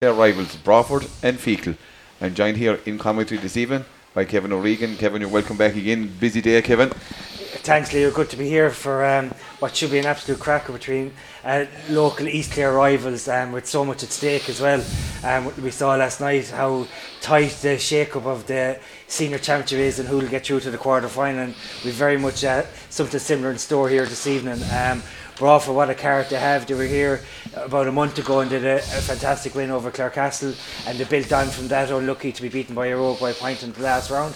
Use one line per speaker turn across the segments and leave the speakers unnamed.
their rivals Broadford and Feakle. I'm joined here in commentary this evening by Kevin O'Regan. Kevin, you're welcome back again. Busy day, Kevin.
Thanks, Leo. Good to be here for um, what should be an absolute cracker between uh, local East Clare rivals um, with so much at stake as well. Um, we saw last night how tight the shake-up of the senior championship is and who will get through to the quarter final. And we've very much uh, something similar in store here this evening. Um, Broadford, what a character they have. They were here about a month ago and did a, a fantastic win over Clarecastle, and they built on from that. Unlucky to be beaten by Og by a point in the last round.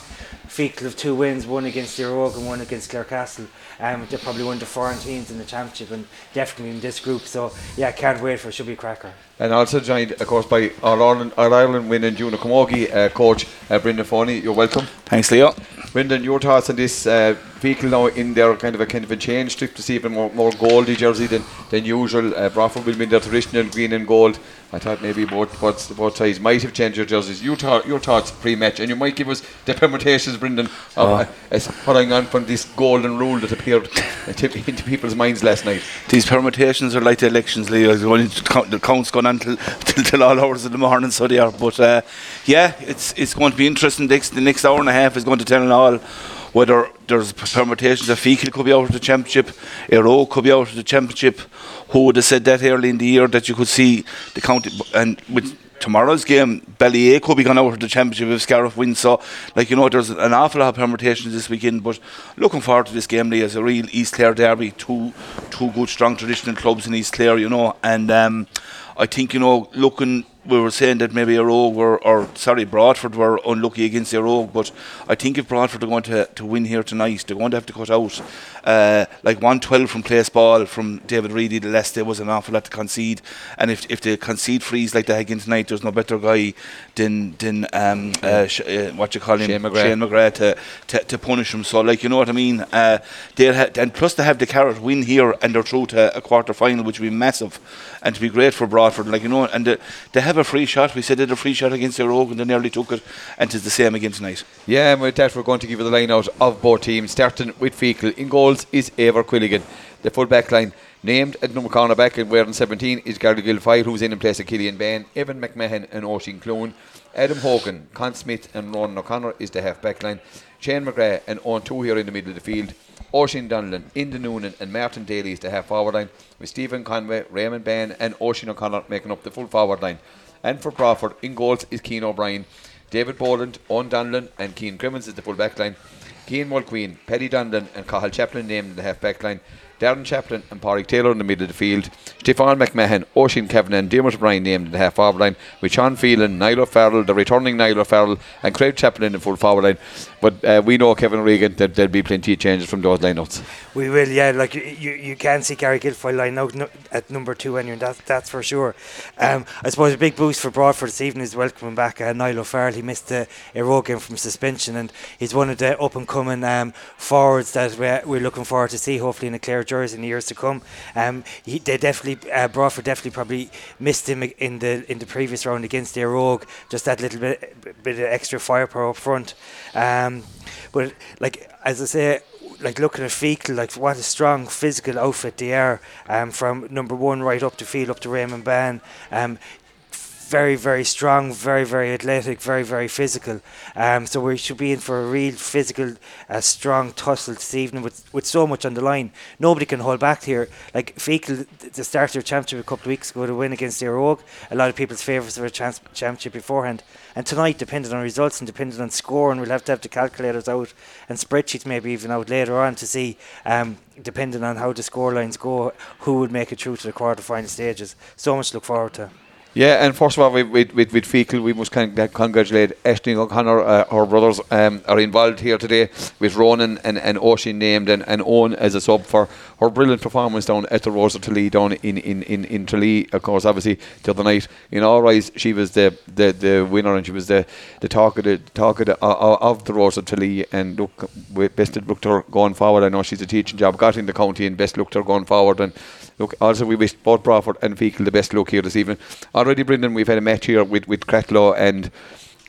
Feakle of two wins, one against Og and one against Clarecastle. Um, they're probably one of the foreign teams in the championship and definitely in this group. So yeah, can't wait for it. Should be a cracker.
And also joined, of course, by our Ireland, All Ireland winning Juna Camogie uh, coach uh, Brendan Foley. You're welcome.
Thanks, Leo.
Brendan, your thoughts on this uh, Feakle now in their kind of a kind of a change trip to see even more, more goldy jersey than, than usual. Uh, Broadford will be in their traditional green and gold. I thought maybe both both, both sides might have changed their jerseys. You thought your thoughts pre-match, and you might give us the permutations, Brendan, of
Oh.
uh, as following on from this golden rule that into, people's minds last night.
These permutations are like the elections, Leo. The count's going on till, till, till all hours of the morning, so they are. But uh, yeah, it's it's going to be interesting. The next, the next hour and a half is going to tell all whether there's permutations. A Feakle could be out of the championship, Eiro could be out of the championship. Who would have said that early in the year that you could see the county and with tomorrow's game, Ballyea could be gone out of the championship if Scariff wins. So, like you know, there's an awful lot of permutations this weekend. But looking forward to this game, Lee, as a real East Clare derby. Two, two good, strong traditional clubs in East Clare, you know. And um, I think you know, looking, we were saying that maybe Eiro were, or sorry, Broadford were unlucky against Eiro, but I think if Broadford are going to, to win here tonight, they're going to have to cut out uh, like 112 from place ball from David Reidy. The last day was an awful lot to concede, and if if they concede frees like that again tonight, there's no better guy than than um, uh, sh- uh, what you call him,
Shane McGrath.
Shane McGrath to, to, to punish him. So like you know what I mean. Uh, they'll ha- and plus they have the carrot win here and they're through to a quarter final, which would be massive, and to be great for Broadford. Like you know, and they, they have a free shot. We said they had a free shot against their Oak and they nearly took it, and it's the same again tonight.
Yeah, and with that, we're going to give you the line out of both teams, starting with Feakle. In goals is Eibhear Quilligan. The full back line, named at number cornerback and wearing 17, is Gary Guilfoyle, who's in in place of Killian Bain, Evan McMahon, and Oisin Clune. Adam Hogan, Con Smyth, and Ron O'Connor is the half back line. Shane McGrath and Owen Two here in the middle of the field. Oisin Donlan, Enda Noonan, and Martin Daly is the half forward line, with Stephen Conway, Raymond Bain, and Oisin O'Connor making up the full forward line. And for Broadford, in goals is Keane O'Brien. David Boland, Owen Donlan, and Keane Crimmins is the full back line. Keane Mulqueen, Paddy Donlan, and Cathal Chaplin named the half back line. Darren Chaplin and Pádraig Taylor in the middle of the field. Stefan McMahon, Oisin Kevin, and Dermot O'Brien named in the half forward line. With Sean Phelan, Niall O'Farrell, the returning Niall O'Farrell, and Craig Chaplin in the full forward line. But uh, we know Kevin Regan that there'll be plenty of changes from those lineouts.
We will, yeah. Like you, you, you can see Gary Guilfoyle line out no, at number two, anyway. That, that's for sure. Um, I suppose a big boost for Broadford this evening is welcoming back uh, Niall O'Farrell. He missed the Euro game from suspension, and he's one of the up and coming um, forwards that we're, we're looking forward to see. Hopefully in a clear jersey in the years to come. Um, he, they definitely uh, definitely probably missed him in the in the previous round against the Rogue. Just that little bit bit of extra firepower up front. Um, but like as I say, like looking at Feakle, like what a strong physical outfit they are. Um, from number one right up to field, up to Raymond Ban. Um, very, very strong, very, very athletic, very, very physical. Um, so we should be in for a real physical, uh, strong tussle this evening with, with so much on the line. Nobody can hold back here. Like th- the start of championship a couple of weeks ago to win against the Rogue, a lot of people's favourites of a chance- championship beforehand. And tonight, depending on results and depending on scoring, we'll have to have the calculators out and spreadsheets maybe even out later on to see, um, depending on how the score lines go, who would make it through to the quarter final stages. So much to look forward to.
Yeah, and first of all, with, with, with, with Feakle, we must con- congratulate Ashton O'Connor. Uh, her brothers um, are involved here today with Ronan and, and Oisin named and, and Owen as a sub for her brilliant performance down at the Rose of Tralee down in, in, in, in Tralee. Of course, obviously, the other night, in our eyes, she was the, the, the winner and she was the, the talk of the, talk of, the, of, of the Rose of Tralee. And look, best looked her going forward. I know she's a teaching job, got in the county, and best looked her going forward. And Look, also we wish both Broadford and Feakle the best luck here this evening. Already, Brendan, we've had a match here with with Cratloe and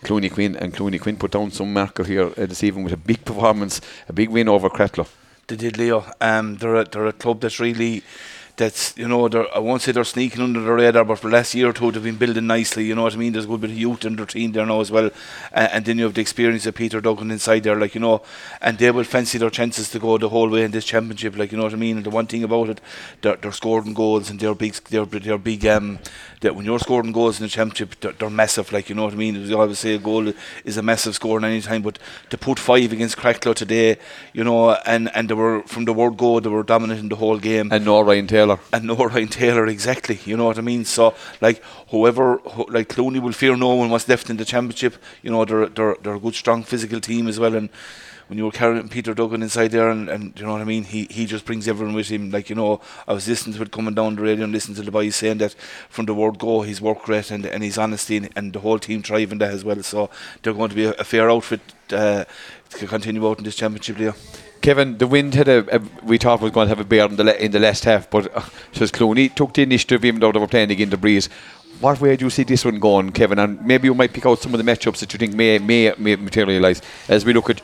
Clooney Quin, and Clooney Quin put down some marker here uh, this evening with a big performance, a big win over Cratloe.
They did, Leo. Um, they're a, they're a club that's really that's you know I won't say they're sneaking under the radar, but for the last year or two they've been building nicely. You know what I mean? There's a good bit of youth in their team there now as well, uh, and then you have the experience of Peter Duggan inside there, like you know, and they will fancy their chances to go the whole way in this championship. Like you know what I mean? And the one thing about it, they're, they're scoring goals and they're big, they're they're big. Um, that when you're scoring goals in the championship, they're, they're massive. Like you know what I mean? We always say a goal is a massive score in any time, but to put five against Cratloe today, you know, and and they were from the word go, they were dominating the whole game.
And no Ryan Taylor.
And no Ryan Taylor, exactly. You know what I mean? So like whoever, like Clooney will fear no one what's left in the championship. You know they're they're they're a good strong physical team as well and when you were carrying Peter Duggan inside there, and, and you know what I mean, he he just brings everyone with him. Like you know, I was listening to it coming down the radio and listening to the boys saying that from the word go, his work rate and and his honesty and, and the whole team thriving that as well. So they're going to be a, a fair outfit uh, to continue out in this championship, Leo.
Kevin, the wind had a, a, we thought was going to have a bear in the in the last half, but uh, says Clooney took the initiative even though they were playing against the breeze. What way do you see this one going, Kevin? And maybe you might pick out some of the matchups that you think may may, may materialise as we look at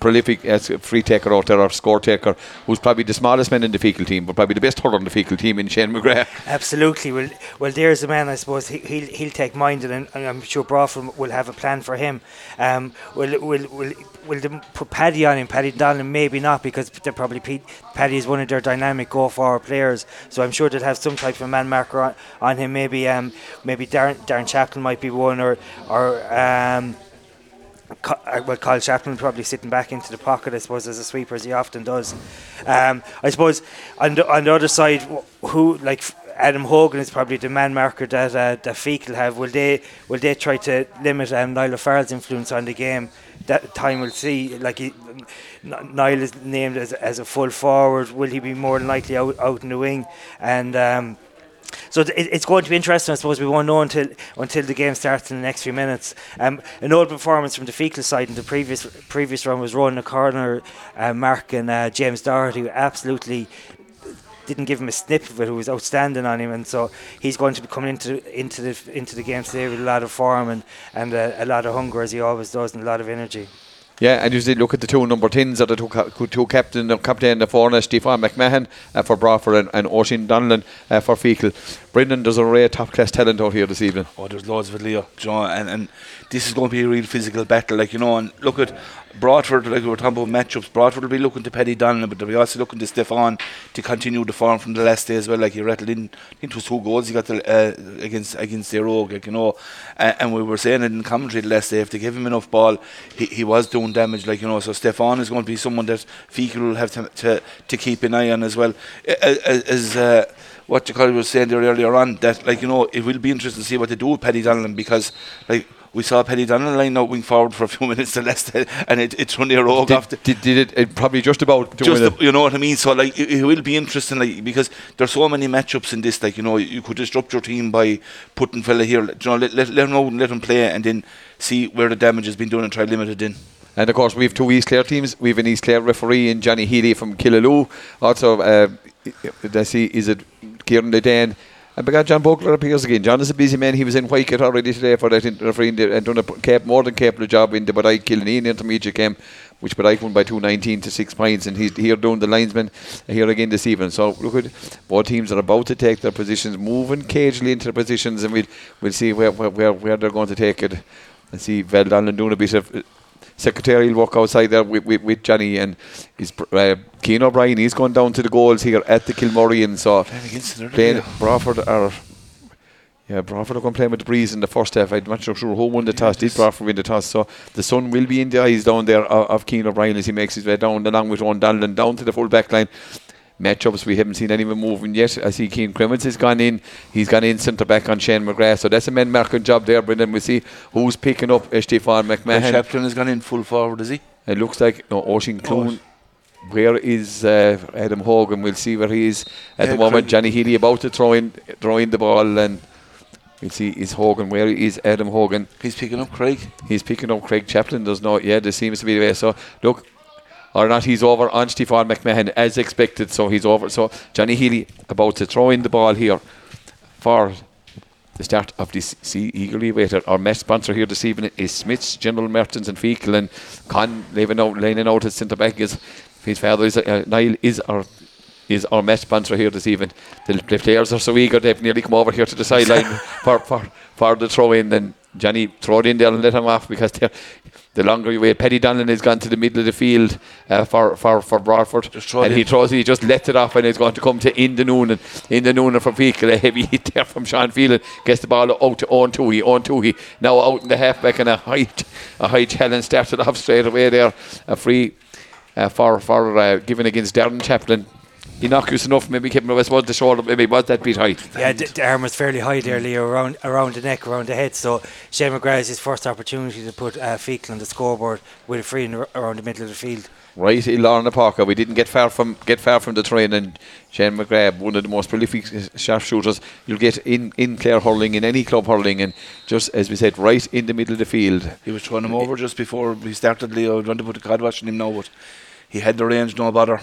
prolific as free taker out there or score taker, who's probably the smallest man in the Feakle team, but probably the best hurler in the Feakle team in Shane McGrath.
Absolutely. Well, well, there's a man. I suppose he, he'll he'll take mind, and, and I'm sure Broughton will have a plan for him. Um, will will will will put Paddy on him? Paddy Donlan maybe not because they're probably Pete, Paddy is one of their dynamic go forward players. So I'm sure they'll have some type of man marker on, on him. Maybe um maybe Darren Darren Chaplin might be one or or um. Uh, well, Kyle Chaplin probably sitting back into the pocket, I suppose, as a sweeper, as he often does. Um, I suppose on the, on the other side, who like Adam Hogan is probably the man marker that uh, that Feakle have. Will they will they try to limit um, Niall O'Farrell's influence on the game? That time we'll see. Like he, Niall is named as, as a full forward. Will he be more than likely out, out in the wing? And um, so it's going to be interesting. I suppose we won't know until until the game starts in the next few minutes. Um, an old performance from the Feakle side in the previous previous round was Ronan O'Connor, uh, Mark and uh, James Doherty, who absolutely didn't give him a snip of it, who was outstanding on him, and so he's going to be coming into into the into the game today with a lot of form and and a, a lot of hunger as he always does, and a lot of energy.
Yeah, and you see, look at the two number 10s, that the two, two captain, the captain, the foreigner, Stefan McMahon uh, for Broadford and, and Oisin Donlan uh, for Feakle. Brendan, there's a rare top class talent out here this evening.
Oh, there's loads of it, Leo. Know, and, and this is going to be a real physical battle. Like, you know, and look at Broadford, like we were talking about matchups, Broadford will be looking to Paddy Donlan, but they'll be also looking to Stefan to continue the form from the last day as well. Like he rattled in, it was two goals he got uh, against against the Rogue, like, you know. And we were saying it in commentary the last day, if they give him enough ball, he, he was doing damage, like, you know. So Stefan is going to be someone that Feakle will have to, to, to keep an eye on as well. As uh, what you was saying there earlier on, that, like, you know, it will be interesting to see what they do with Paddy Donlan because, like, we saw Paddy line out wing forward for a few minutes the last and it, it's running a rogue
did,
off. The,
did, did it, it, probably just about
just the, you know what I mean. So like it, it, will be interesting, like because there's so many matchups in this. Like you know, you could disrupt your team by putting fella here. You know, let let, let him out and let him play, and then see where the damage has been done and try to limit it in.
And of course, we have two East Clare teams. We have an East Clare referee in Johnny Healy from Killaloe. Also, uh, let's see, is it Kieran Ledan? And because John Bogler appears again. John is a busy man. He was in Whitegate already today for that refereeing and done a cap, more than capable job in the Badai Killeen intermediate game, which Badai won by 219 to 6 points. And he's here doing the linesman here again this evening. So look at both teams are about to take their positions, moving cagely into their positions, and we'll, we'll see where, where, where they're going to take it. And see Veldon doing a bit of secretarial work outside there with, with, with Johnny and his uh, Keane O'Brien. He's gone down to the goals here at the Kilmurray, so playing Broadford are. Yeah, Broadford are going to play with the breeze in the first half. I'm not sure who won the toss. Did Broadford win the toss? So the sun will be in the eyes down there of, of Keane O'Brien as he makes his way down, along with Ron Donlan, down to the full back line matchups. We haven't seen anyone moving yet. I see Keane Crimmins has gone in. He's gone in centre back on Shane McGrath. So that's a men marking job there. But then we see who's picking up Estefan McMahon.
Chaplin has gone in full forward, is he?
It looks like no, Oisin Clune. Where is uh, Adam Hogan? We'll see where he is at yeah, the moment. Johnny Healy about to throw in, throw in the ball and. We'll see is Hogan. Where is Adam Hogan?
He's picking up Craig.
He's picking up Craig Chaplin. Does not. Yeah, there seems to be the way. So look, or not he's over on Stefan McMahon as expected so he's over so Johnny Healy about to throw in the ball here for the start of this see eagerly awaited our match sponsor here this evening is Smyth's General Merchants and Feakle and Con leaving out, laying out his centre back is his father is uh, Niall is our is our match sponsor here this evening. The, the players are so eager they've nearly come over here to the sideline for, for, for the throw in. And Johnny throw it in there and let him off because the longer you wait, Paddy Donlan has gone to the middle of the field uh, for, for, for Broadford. And he throws it, he just lets it off and he's going to come to in the noon and in the noon from Feakle. A heavy hit there from Sean Phelan. Gets the ball out to on Toohey, on Toohey. Now out in the halfback and a high, a high challenge started off straight away there. A free uh, for, for uh, given against Darren Chaplin innocuous enough. Maybe keeping I suppose the shoulder maybe was that bit high.
Yeah, the, the arm was fairly high there, Leo, around around the neck, around the head. So Shane McGrath is his first opportunity to put uh, Feakle on the scoreboard with a free in, around the middle of the field.
Right, Lorna Parker. We didn't get far from get far from the train, and Shane McGrath, one of the most prolific sharpshooters you'll get in in Clare hurling in any club hurling, and just as we said, right in the middle of the field.
He was throwing him over just before he started. Leo, I want to put a card watching him now, but he had the range, no bother.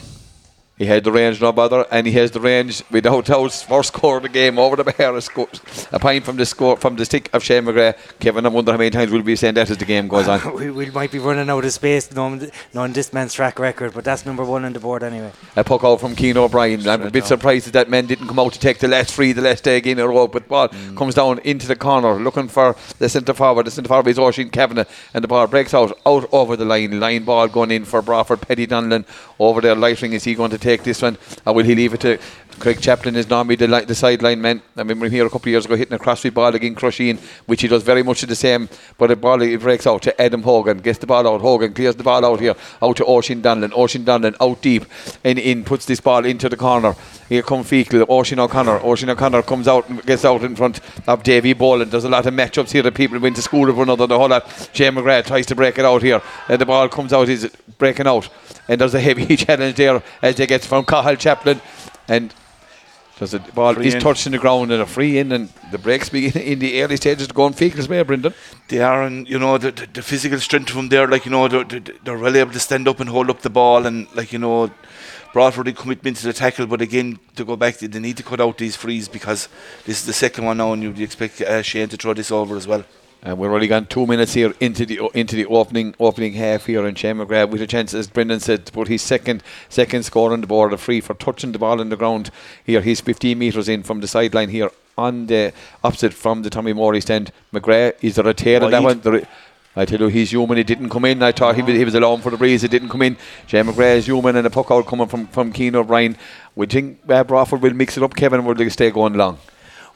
He had the range, no bother, and he has the range without doubt. First score of the game over the bar, a, sco- a point from the score from the stick of Shane McGrath. Kevin, I wonder how many times we'll be saying that as the game goes on.
we, we might be running out of space knowing, knowing this man's track record, but that's number one on the board anyway.
A puck out from Keane O'Brien. I'm a bit surprised that that man didn't come out to take the last free, the last day in a row, but ball mm. comes down into the corner, looking for the centre forward. The centre forward is Oisin Kavanagh, and the ball breaks out out over the line. Line ball going in for Broadford. Petty Donlan over there. Lighting is he going to take this one? Or will he leave it to Craig Chaplin is normally the, li- the sideline man. I remember him here a couple of years ago hitting a crossfit ball against Crusheen, which he does very much the same. But the ball it breaks out to Adam Hogan, gets the ball out. Hogan clears the ball out here, out to Oisin Donlan. Oisin Donlan out deep and in puts this ball into the corner. Here come Feakle, Oisin O'Connor. Oisin O'Connor comes out and gets out in front of Davy Boland. There's a lot of matchups here that people went to school with one another. The whole lot. Jay McGrath tries to break it out here. And the ball comes out, is breaking out. And there's a heavy challenge there as they get from Cathal Chaplin. And the ball free is in. touching the ground and a free in, and the breaks begin in the early stages to go on Feakle's way, Brendan.
They are, and you know the, the, the physical strength from there, like you know they're, they're really able to stand up and hold up the ball, and like you know, brought the commitment to the tackle. But again, to go back, they need to cut out these frees because this is the second one now, and you'd expect uh, Shane to throw this over as well.
And we're only gone two minutes here into the into the opening opening half here, and Shane McGrath with a chance, as Brendan said, to put his second second score on the board, a free for touching the ball on the ground here. He's 15 metres in from the sideline here on the opposite from the Tommy Morris end. McGrath is there a tail on that one? There, I tell you, he's human. He didn't come in. I thought he, was, he was alone for the breeze. He didn't come in. Shane McGrath is human, and a puck out coming from from Keane O'Brien. We think uh, will mix it up. Kevin will they stay going long.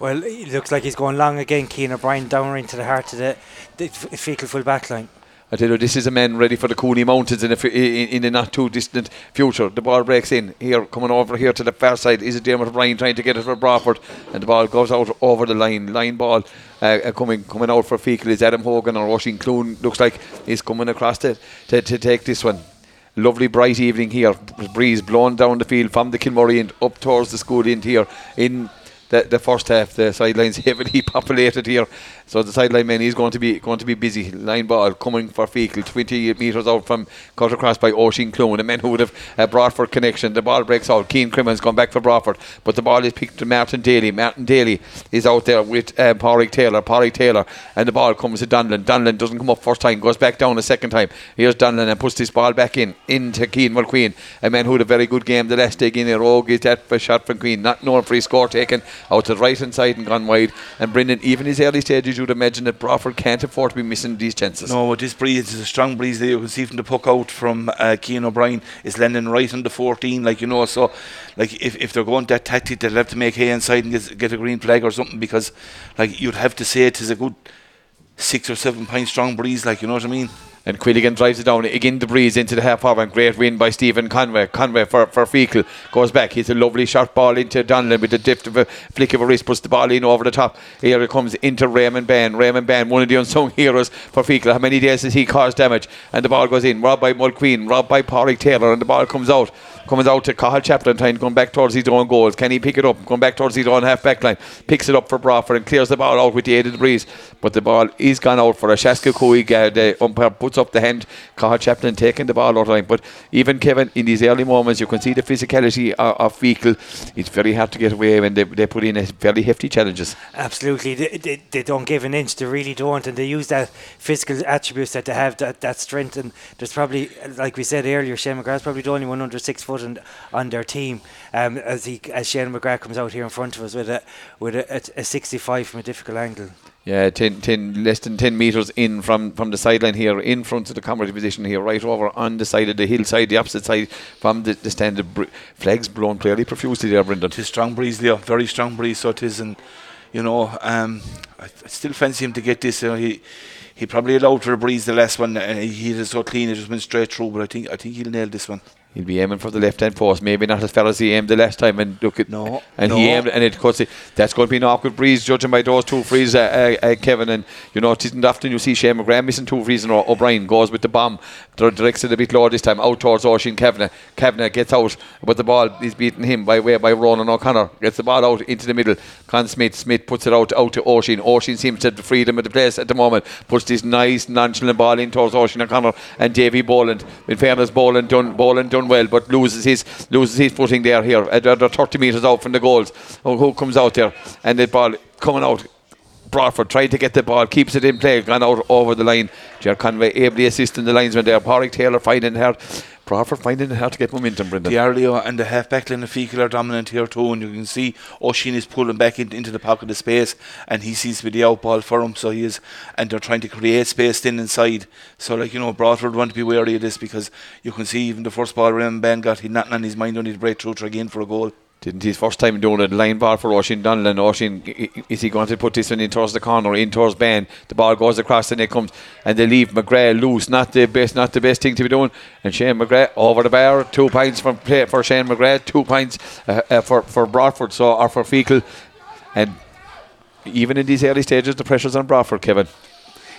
Well, it looks like he's going long again. Keane O'Brien down into the heart of the, the Feakle full back line.
I tell you, this is a man ready for the Cooney Mountains in a, in, in a not too distant future. The ball breaks in here, coming over here to the far side. Is it Dermot O'Brien trying to get it for Broadford? And the ball goes out over the line. Line ball uh, uh coming coming out for Feakle is Adam Hogan or Washington Clune. Looks like he's coming across to, to, to take this one lovely bright evening here. Breeze blowing down the field from the Kilmore end up towards the school end here in the, the first half. The sideline's heavily populated here. So the sideline man is going to be going to be busy. Line ball coming for Feakle, 20 metres out from cut across by Oisin Clune. The man who would have uh, Broadford connection. The ball breaks out. Keane Crimmins gone back for Broadford, but the ball is picked to Martin Daly. Martin Daly is out there with um, Pádraig Taylor. Pádraig Taylor, and the ball comes to Donlan. Donlan doesn't come up first time, goes back down a second time. Here's Donlan and puts this ball back in into Keane Mulqueen. A man who had a very good game the last day in a rogue is that for shot from Queen, not known for his score taken out to the right hand side and gone wide. And Brendan, even his early stages you'd imagine that Broadford can't afford to be missing these chances.
No, this breeze is a strong breeze there. You can see from the puck out from uh, Keane O'Brien is landing right on the 14, like you know. So, like if, if they're going that tactic, they'll have to make hay inside and get, get a green flag or something because, like, you'd have to say it is a good six or seven pint strong breeze, like you know what I mean.
And Quilligan drives it down again. The breeze into the half hour. Great win by Stephen Conway. Conway for, for Feakle goes back. He's a lovely shot ball into Donlan with the deft of a flick of a wrist. Puts the ball in over the top. Here it comes into Raymond Ban. Raymond Ban, one of the unsung heroes for Feakle. How many days has he caused damage? And the ball goes in. Robbed by Mulqueen. Robbed by Pádraig Taylor. And the ball comes out comes out to Cathal Chaplin come back towards his own goals. Can he pick it up? Going back towards his own half back line. Picks it up for Broadford and clears the ball out with the aid of the breeze. But the ball is gone out for a Shaska Cooey. Uh, the umpire puts up the hand. Cathal Chaplin taking the ball out of line. But even Kevin, in these early moments, you can see the physicality of, of Feakle. It's very hard to get away when they, they put in a very hefty challenges.
Absolutely, they, they, they don't give an inch. They really don't, and they use that physical attributes that they have, that, that strength. And there's probably, like we said earlier, Shane McGrath's probably the only one under six foot on, on their team. Um, as he as Shane McGrath comes out here in front of us with a with a, a, a 65 from a difficult angle.
Yeah, 10, 10, less than 10 metres in from, from the sideline here, in front of the commentary position here, right over on the side of the hillside, the opposite side from the, the stand. The br- flags blown clearly profusely there, Brendan.
It is strong breeze there, very strong breeze, so it is. And, you know, um, I, I still fancy him to get this. You know, he he probably allowed for a breeze the last one, and he hit it so clean, it just went straight through. But I think I think he'll nail this one.
He'll be aiming for the left hand post, maybe not as far as he aimed the last time. And look at
No,
and
no.
he aimed, and it cuts it. That's going to be an awkward breeze, judging by those two frees, uh, uh, uh, Kevin. And you know, it isn't often you see Shane McGrath missing two frees, and O'Brien goes with the bomb, dir- directs it a bit lower this time, out towards Oisin Kavanagh. Kavanagh gets out, but the ball is beating him by way by Ronan O'Connor. Gets the ball out into the middle. Con Smyth, Smith puts it out out to Oisin. Oisin seems to have the freedom of the place at the moment. Puts this nice nonchalant ball in towards Oisin O'Connor and Davy Boland. In fairness, Boland done Boland done well, but loses his loses his footing there here. They're, they're 30 metres out from the goals. Oh, who comes out there? And the ball coming out. Broadford tried to get the ball, keeps it in play, gone out over the line. Ger Conway ably assisting the linesman there. Pádraig Taylor finding her. Broadford finding it hard to get momentum, Brendan.
Arleo and the half back line of Feakle are dominant here too, and you can see Oisin is pulling back in, into the pocket of space, and he sees with the out ball for him. So he is, and they're trying to create space then inside. So like you know, Broadford want to be wary of this because you can see even the first ball Raymond Ben got, he nothing on his mind, only to break through again for a goal.
Didn't his first time doing it, line ball for. Oisin, i- i- is he going to put this one in towards the corner, in towards Ben? The ball goes across and it comes, and they leave McGrath loose. Not the best, not the best thing to be doing. And Shane McGrath over the bar, two points from play for Shane McGrath, two points uh, uh, for for Broadford, so or for Feakle, and even in these early stages, the pressure's on Broadford, Kevin.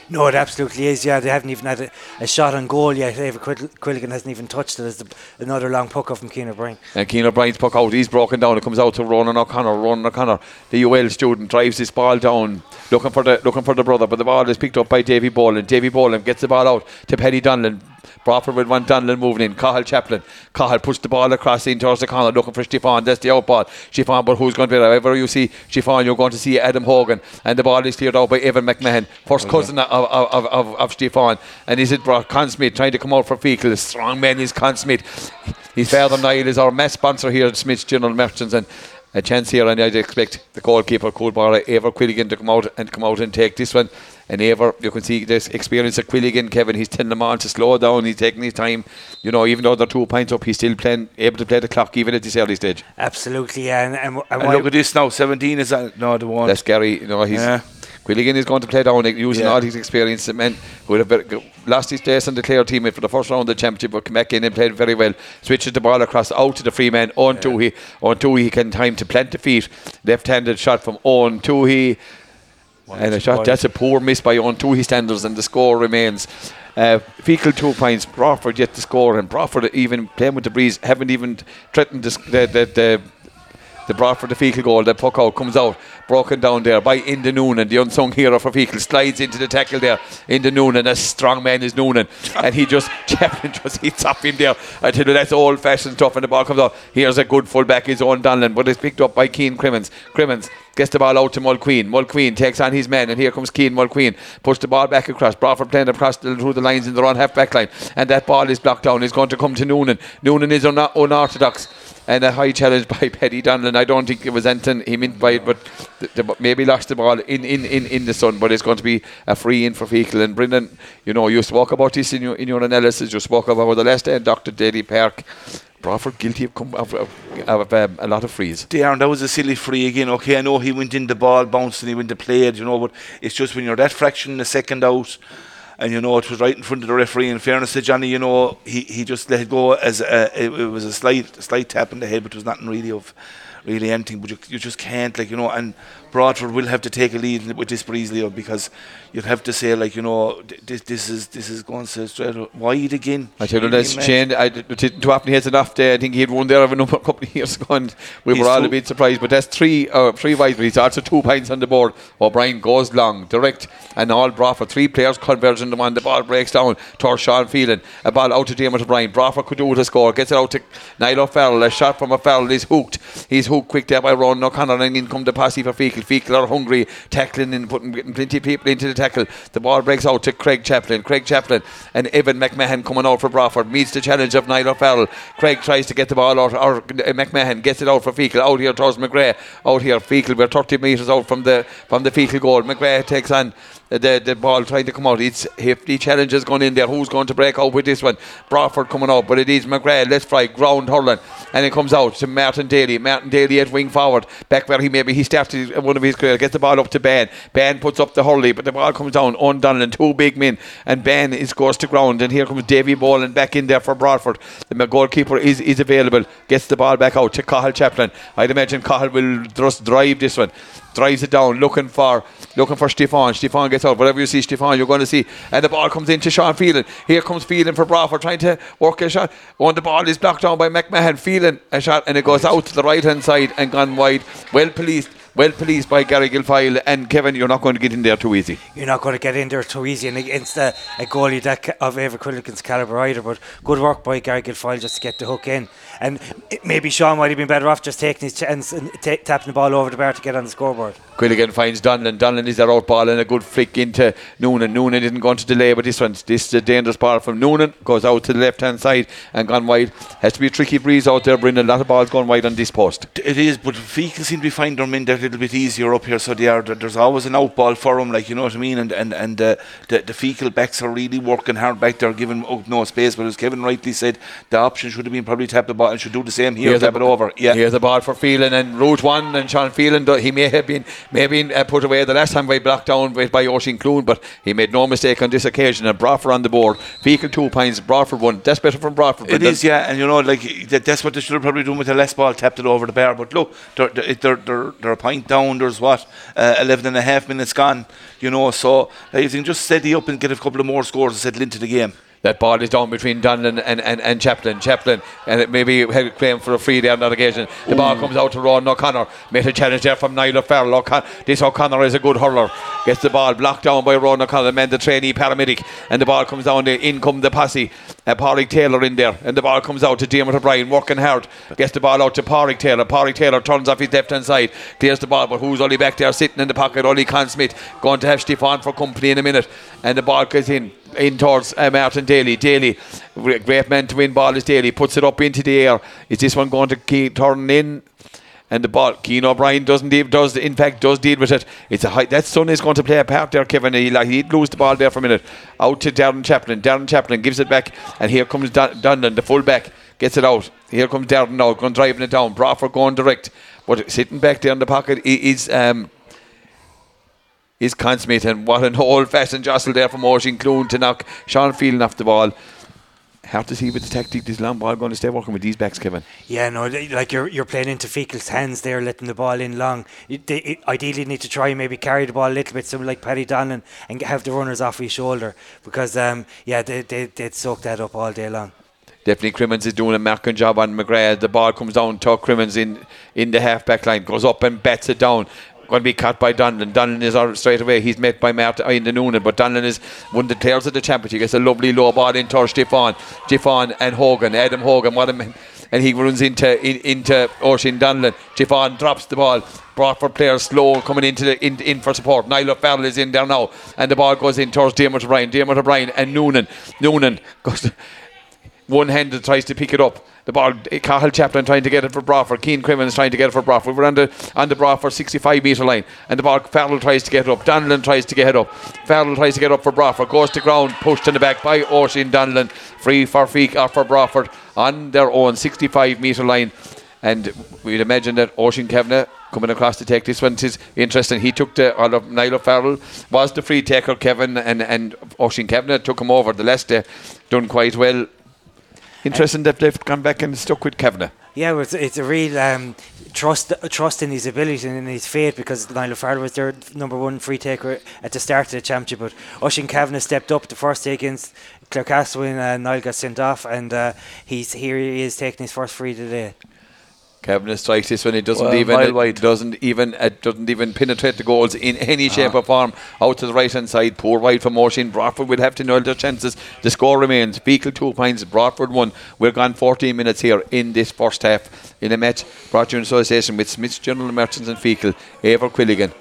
No, it absolutely is. Yeah, they haven't even had a, a shot on goal yet. David Quill- Quilligan hasn't even touched it. As the, another long puck off from Keenan O'Brien.
And Keane O'Brien's puck out, he's broken down. It comes out to Ronan O'Connor. Ronan O'Connor, the UL student, drives this ball down, looking for the looking for the brother, but the ball is picked up by Davy Boland. Davy Boland gets the ball out to Paddy Donlan. Broadford with one Donlan moving in. Cathal Chaplin. Cathal puts the ball across in towards the corner, looking for Stefan. That's the out ball. Stefan, but who's going to be there? Wherever you see Stefan, you're going to see Adam Hogan. And the ball is cleared out by Evan McMahon, first oh, cousin of, of, of, of, of Stefan. And is it Brock Con Smyth trying to come out for Feakle? Strong man is Con Smyth. His father Niall is our mess sponsor here at Smyth's General Merchants and a chance here and I'd expect the goalkeeper Coolbar Eibhear Quilligan to come out and come out and take this one and Ever you can see this experience of Quilligan Kevin he's telling them on to slow down he's taking his time you know even though they're two points up he's still playing able to play the clock even at this early stage
Absolutely, yeah. And, and, and
And look at this now, 17 is that? No, the one.
that's Gary you know he's
Yeah.
Quilligan is going to play down using
Yeah.
all his experience. The men who would have been- lost his place on the Clare team for the first round of the championship, but come back in and played very well. Switches the ball across out to the free man. On Toohey. On Toohey can time to plant the feet. Left-handed shot from On Toohey. And a shot, that's a poor miss by on Toohey standards, and the score remains. Uh, Feakle two points, Broadford yet to score, and Broadford even playing with the breeze haven't even threatened this, the, the, the Broadford the Feakle goal, the puck out comes out, broken down there by Enda Noonan, the unsung hero for Feakle, slides into the tackle there. Enda Noonan, a strong man is Noonan, and he just, Chaplin just hits up him there. You, that's old fashioned stuff, and the ball comes out. Here's a good fullback, his own Donlan, but it's picked up by Keane Crimmins. Crimmins gets the ball out to Mulqueen. Mulqueen takes on his men, and here comes Keane Mulqueen. Puts the ball back across. Broadford playing across the, through the lines in the run half back line, and that ball is blocked down. It's going to come to Noonan. Noonan is un- unorthodox and a high challenge by Paddy Donlan. I don't think it was anything he meant by it, but the, the, maybe lost the ball in, in, in, in the sun. But it's going to be a free in for Feakle. And Brendan, you know, you spoke about this in your, in your analysis. You spoke about the last day in Dr. Daly Park. Broadford guilty of, com- of, of, of um, a lot of frees.
And that was a silly free again. Okay, I know he went in the ball, bounced, and he went to play it, you know, but it's just when you're that fraction a second out, and you know it was right in front of the referee. In fairness to Johnny, you know he, he just let it go as a, it, it was a slight slight tap in the head, but it was nothing really of really anything. But you, you just can't like you know. And Broadford will have to take a lead with this Breeze Leo because you'd have to say like you know this this is this is going so straight wide again.
I tell you, that's. Shane. I d- t- too often he has enough day. I think he had won there of a number, couple of years ago, and we
He's
were all a bit surprised. But that's three, uh, three wide. He's also two points on the board. O'Brien goes long, direct, and all Broadford. Three players converge into one. The ball breaks down towards Sean Phelan. A ball out to Dermot O'Brien. Broadford could do with a score. Gets it out to Niall O'Farrell. A shot from O'Farrell is hooked. He's hooked quick there by Ron O'Connor, and in come the posse for Feakle. Feakle are hungry, tackling and putting getting plenty of people into the tackle. The ball breaks out to Craig Chaplin. Craig Chaplin and Evan McMahon coming out for Broadford meets the challenge of Niall O'Farrell. Craig tries to get the ball out, or uh, McMahon gets it out for Feakle. Out here towards McGrath. Out here, Feakle. We're 30 metres out from the from the Feakle goal. McGrath takes on the, the ball trying to come out. It's hefty challenges going in there. Who's going to break out with this one? Broadford coming out, but it is McGrath. Let's try ground hurling, and it comes out to Martin Daly. Martin Daly at wing forward, back where he maybe he started one of his career. Gets the ball up to Ben. Ben puts up the hurley, but the ball comes down undone and two big men, and Ben is goes to ground. And here comes Davy Boland back in there for Broadford. The goalkeeper is is available. Gets the ball back out to Cathal Chaplin. I'd imagine Cathal will just drive this one drives it down, looking for looking for Stefan. Stefan gets out. Whatever you see Stefan, you're going to see. And the ball comes into Sean Phelan. Here comes Phelan for Broadford, trying to work a shot. One, the ball is blocked down by McMahon. Phelan a shot, and it goes out to the right hand side and gone wide. Well policed. Well policed by Gary Guilfoyle and Kevin. You're not going to get in there too easy.
You're not going to get in there too easy and against a, a goalie that of Eibhear Quilligan's calibre either. But good work by Gary Guilfoyle just to get the hook in. And it, maybe Sean might have been better off just taking his chance and ta tapping the ball over the bar to get on the scoreboard.
Quilligan finds Donlan. Donlan is their out ball and a good flick into Noonan. Noonan didn't go into delay, but this one, this is a dangerous ball from Noonan. Goes out to the left hand side and gone wide. Has to be a tricky breeze out there, Brendan. A lot of balls going wide on this post.
It is, but Feakle seem to be finding their men that little bit easier up here, so they are. There's always an out ball for them, like you know what I mean. And and and uh, the the Feakle backs are really working hard back there, giving up no space. But as Kevin rightly said, the option should have been probably tap the ball and should do the same here,
Here's
tap
the-
it over. Yeah,
Here's the ball for Phelan and Route 1 and Sean Phelan. He may have been may have been uh, put away the last time by blocked down by, by Oisin Clune, but he made no mistake on this occasion. And Broadford on the board. Feakle two points, Broadford one. That's better from Broadford.
It
Brendan.
yeah, and you know, like that, that's what they should have probably done with the less ball, tapped it over the bar. But look, they're, they're, they're, they're, they're a point down. There's what, uh, 11 and a half minutes gone, you know. So like, if they can just steady up and get a couple of more scores and settle into the game.
That ball is down between Donlan and, and, and Chaplin. Chaplin, and it maybe had claim for a free there on that occasion. The ball comes out to Ron O'Connor. Made a challenge there from Niall O'Farrell. O'Con- this O'Connor is a good hurler. Gets the ball blocked down by Ron O'Connor, the man, the trainee paramedic. And the ball comes down, the in come the posse. Uh, Pádraig Taylor in there. And the ball comes out to Dermot O'Brien, working hard. Gets the ball out to Pádraig Taylor. Pádraig Taylor turns off his left hand side. Clears the ball, but who's only back there sitting in the pocket? Only Con Smyth. Going to have Stefan for company in a minute. And the ball goes in in towards uh, Martin Daly. Daly, great man to win ball is Daly. Puts it up into the air. Is this one going to keep turning in? And the ball, Keane O'Brien doesn't deal, does in fact does deal with it. It's a high, that son is going to play a part there, Kevin. He like he'd lose the ball there for a minute. Out to Darren Chaplin. Darren Chaplin gives it back, and here comes Donlan, the full back, gets it out. Here comes Darren now, going driving it down. Broadford going direct, but sitting back there in the pocket is um, is Con Smyth, and what an old fashioned jostle there from Oisin Clune to knock Sean Phelan off the ball. Hard to see with the tactic this long ball going to stay working with these backs, Kevin.
Yeah, no, like you're you're playing into Feakle's hands there, letting the ball in long. You, they it, ideally need to try and maybe carry the ball a little bit, someone like Paddy Donlan, and have the runners off his shoulder because um yeah they they they'd soak that up all day long.
Definitely Crimmins is doing a marking job on McGrath. The ball comes down to Crimmins in, in the half back line, goes up and bats it down. Going to be caught by Donlan. Donlan is out straight away. He's met by Martin in the Noonan, but Donlan is one of the players of the championship. Gets a lovely low ball in towards Stefan. Stefan and Hogan, Adam Hogan, what a man. And he runs into in, into Oisin Donlan. Stefan drops the ball. Broadford players slow coming into the in, in for support. Niall O'Farrell is in there now, and the ball goes in towards Dermot O'Brien. Dermot O'Brien and Noonan. Noonan goes. One handed tries to pick it up. The ball, Cathal Chaplin trying to get it for Broadford. Keane Crimmins trying to get it for Broadford. We're on the, on the Broadford 65 metre line. And the ball, Farrell tries to get it up. Donlan tries to get it up. Farrell tries to get up for Broadford. Goes to ground, pushed in the back by Oisin Donlan. Free for Feek or for Broadford on their own 65 metre line. And we'd imagine that Oisin Kavanagh coming across to take this one It is interesting. He took the all of Niall Farrell was the free taker, Kevin, and and Oisin Kavanagh took him over. The Leicester done quite well. Interesting that they've gone back and stuck with Kavanagh.
Yeah, it's, it's a real um, trust trust in his ability and in his fate because Niall Farrell was their number one free taker at the start of the championship. But Oisin Kavanagh stepped up the first day against Clarecastle and Niall got sent off, and uh, he's here he is taking his first free today.
Kavanagh strikes this one. It doesn't
Well,
even it
wide.
doesn't even it doesn't even penetrate the goals in any
Ah.
shape or form. Out to the right hand side, poor wide from Oisin. Broadford would have to know their chances. The score remains Feakle two points, Broadford one. We're gone 14 minutes here in this first half in a match brought to you in association with Smyth's General Merchants and Feakle, Eibhear Quilligan.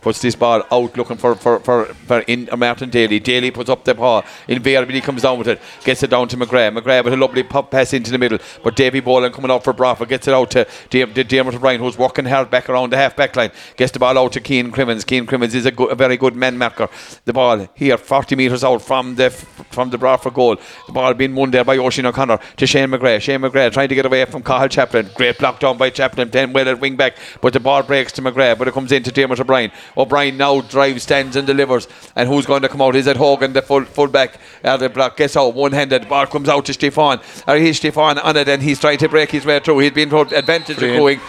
Puts this ball out looking for for, for, for in uh, Martin Daly. Daly puts up the paw. Invariably comes down with it. Gets it down to McGrath. McGrath with a lovely pop pass into the middle. But Davy Boland coming out for Broadford gets it out to Dermot O'Brien who's working hard back around the half back line. Gets the ball out to Keane Crimmins. Keane Crimmins is a, good, a very good man marker. The ball here 40 metres out from the from the Broadford goal. The ball being won there by Oisin O'Connor to Shane McGrath. Shane McGrath trying to get away from Cathal Chaplin. Great block down by Chaplin. Then well at wing back. But the ball breaks to McGrath. But it comes into Dermot O'Brien. O'Brien now drives, stands and delivers. And who's going to come out? Is it Hogan, the full full back? Uh, the block gets out one handed. Ball comes out to Stefan. Or he's Stefan on it and he's trying to break his way through. He's been told advantage of going.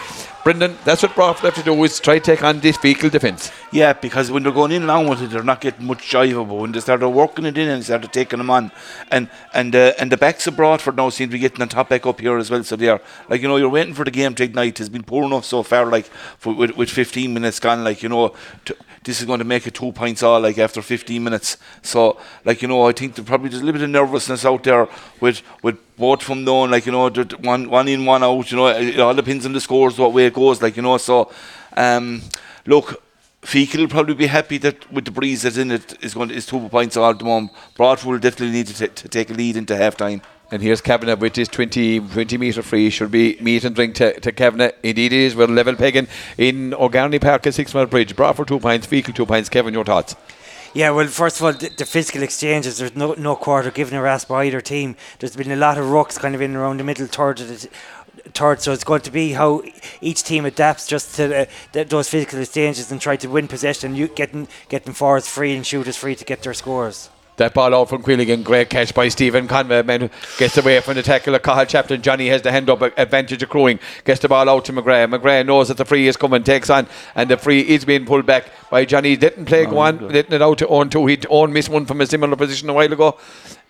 Brendan, that's what Brough have to do is try to take on this Feakle defence.
Yeah, because when they're going in out with it, they're not getting much jive it. When they started working it in and started taking them on, and and uh, and the backs of Broadford now seem to be getting on top back up here as well. So they are like you know you're waiting for the game to ignite. It's been poor enough so far. Like for, with with 15 minutes gone, like you know. To, this is going to make it two points all like after 15 minutes. So like you know, I think there probably there's a little bit of nervousness out there with with both from knowing like you know one one in one out. You know, it all depends on the scores what way it goes. Like you know, so um, look. Feakle will probably be happy that with the breeze that's in it is going to, is two points all at the moment. Broadford will definitely need to, ta- to take a lead into half time.
And here's Kavanagh with his 20, 20 metre free. Should be meat and drink to, to Kavanagh. Indeed, it is. We're level pegging in O'Garney Park at Six Mile Bridge. Bradford two points, Feakle two points. Kevin, your thoughts?
Yeah, well, first of all, the, the physical exchanges. There's no no quarter given a rasp by either team. There's been a lot of rucks kind of in around the middle third of the t- third. So it's going to be how each team adapts just to those physical exchanges and try to win possession. You getting getting forwards free and shooters free to get their scores.
That ball out from Quilligan, great catch by Stephen Conway. Man gets away from the tackle of Cathal Chaplin. Johnny has the hand up, advantage accruing. Gets the ball out to McGrath. McGrath knows that the free is coming, takes on, and the free is being pulled back by Johnny. Didn't play go on, letting it out to Owen two. He'd Owen missed one from a similar position a while ago,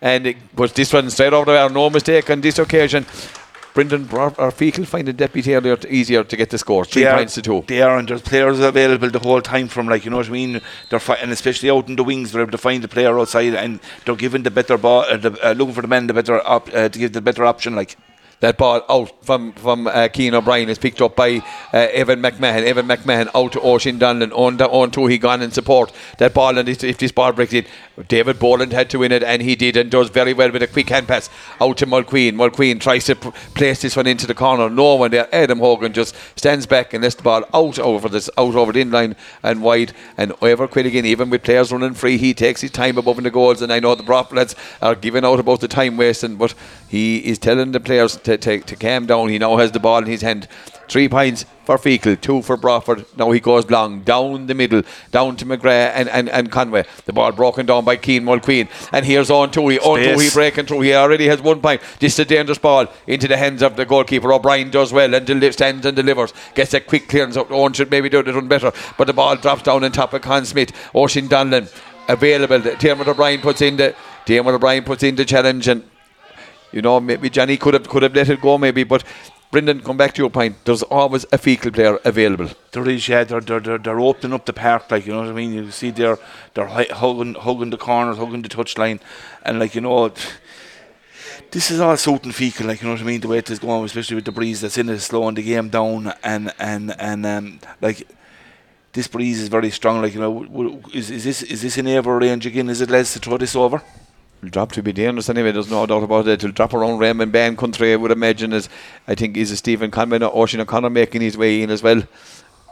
and it was this one straight over there. No mistake on this occasion. Brendan Feakle finding deputy earlier to, easier to get the score. Three
are-
points to two.
They are, and there's players available the whole time from, like, you know what I mean? They're fi- And especially out in the wings, they're able to find the player outside and they're giving the better ball, uh, the, uh, looking for the man the better op- uh, to give the better option, like.
That ball out from from uh, Keane O'Brien is picked up by uh, Evan McMahon. Evan McMahon out to Oisin Donlan. On the, on to he gone in support. That ball and if, this ball breaks in, David Boland had to win it and he did and does very well with a quick hand pass out to Mulqueen. Mulqueen tries to pr- place this one into the corner. No one there. Adam Hogan just stands back and lets the ball out over this out over the inline and wide. And Eibhear Quilligan, even with players running free, he takes his time above in the goals. And I know the Brock lads are giving out about the time wasting, but he is telling the players to, to, to calm down. He now has the ball in his hand. Three points for Feakle, two for Broadford. Now he goes long, down the middle, down to McGrath and, and, and Conway. The ball broken down by Keane Mulqueen. And here's on Tui. On. Tui breaking through. He already has one point. This is a dangerous ball into the hands of the goalkeeper. O'Brien does well and deli- stands and delivers. Gets a quick clearance. Owen should maybe do it done better. But the ball drops down on top of Con Smyth. Oisin Donlan available. Dermot O'Brien puts in the Dermot O'Brien puts in the challenge and you know, maybe Johnny could have could have let it go, maybe. But Brendan, come back to your point. There's always a Feakle player available.
There is, yeah, they're, they're, they're, they're opening up the park, like, you know what I mean? You see they're, they're hugging, hugging the corners, hugging the touchline, and, like, you know, this is all suiting Feakle, like, you know what I mean? The way it is going, especially with the breeze that's in it, slowing the game down, and, and, and um, like, this breeze is very strong, like, you know, is, is this is this in ever range again? Is it less to throw this over?
Drop to be dangerous anyway, there's no doubt about it. It'll drop around Raymond Ban country, I would imagine, As I think is Stephen Conway or Oisin O'Connor making his way in as well.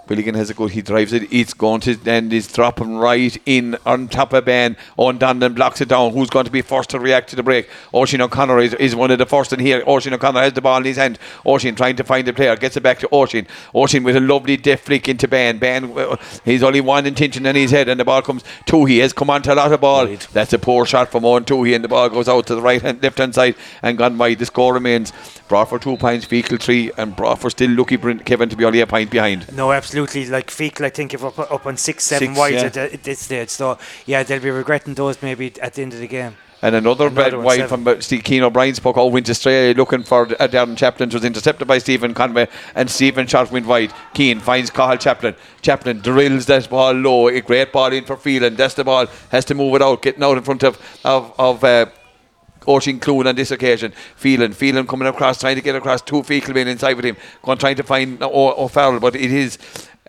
Quilligan has a good, he drives it, it's going to, and he's dropping right in on top of Ben. On Dundon blocks it down. Who's going to be first to react to the break? Oisin O'Connor is, is one of the first in here. Oisin O'Connor has the ball in his hand. Oisin trying to find the player, gets it back to Oisin. Oisin with a lovely deft flick into Ben. Ben, uh, he's only one intention in his head, and the ball comes to he has come on to a lot of ball.
Right.
That's a poor shot from on Tuhi, and the ball goes out to the right hand, left hand side, and gone wide. The score remains brought for two points, Feakle three, and brought for still lucky Kevin to be only a point behind.
No, absolutely. Like Feakle, I think, if up, up on six, seven
Six,
wide
yeah.
at, at this stage. So, yeah, they'll be regretting those maybe at the end of the game.
And another,
Another one,
wide
seven.
from uh, Steve Keane O'Brien's puck all went astray looking for uh, Darren Chaplin. Was intercepted by Stephen Conway and Stephen shot went wide. Keane finds Cathal Chaplin. Chaplin drills that ball low. A great ball in for Phelan. That's the ball. Has to move it out, getting out in front of of, of uh, Oisin Clune on this occasion. Phelan, Phelan coming across, trying to get across two Feakle men inside with him, going trying to find O- O'Farrell, but it is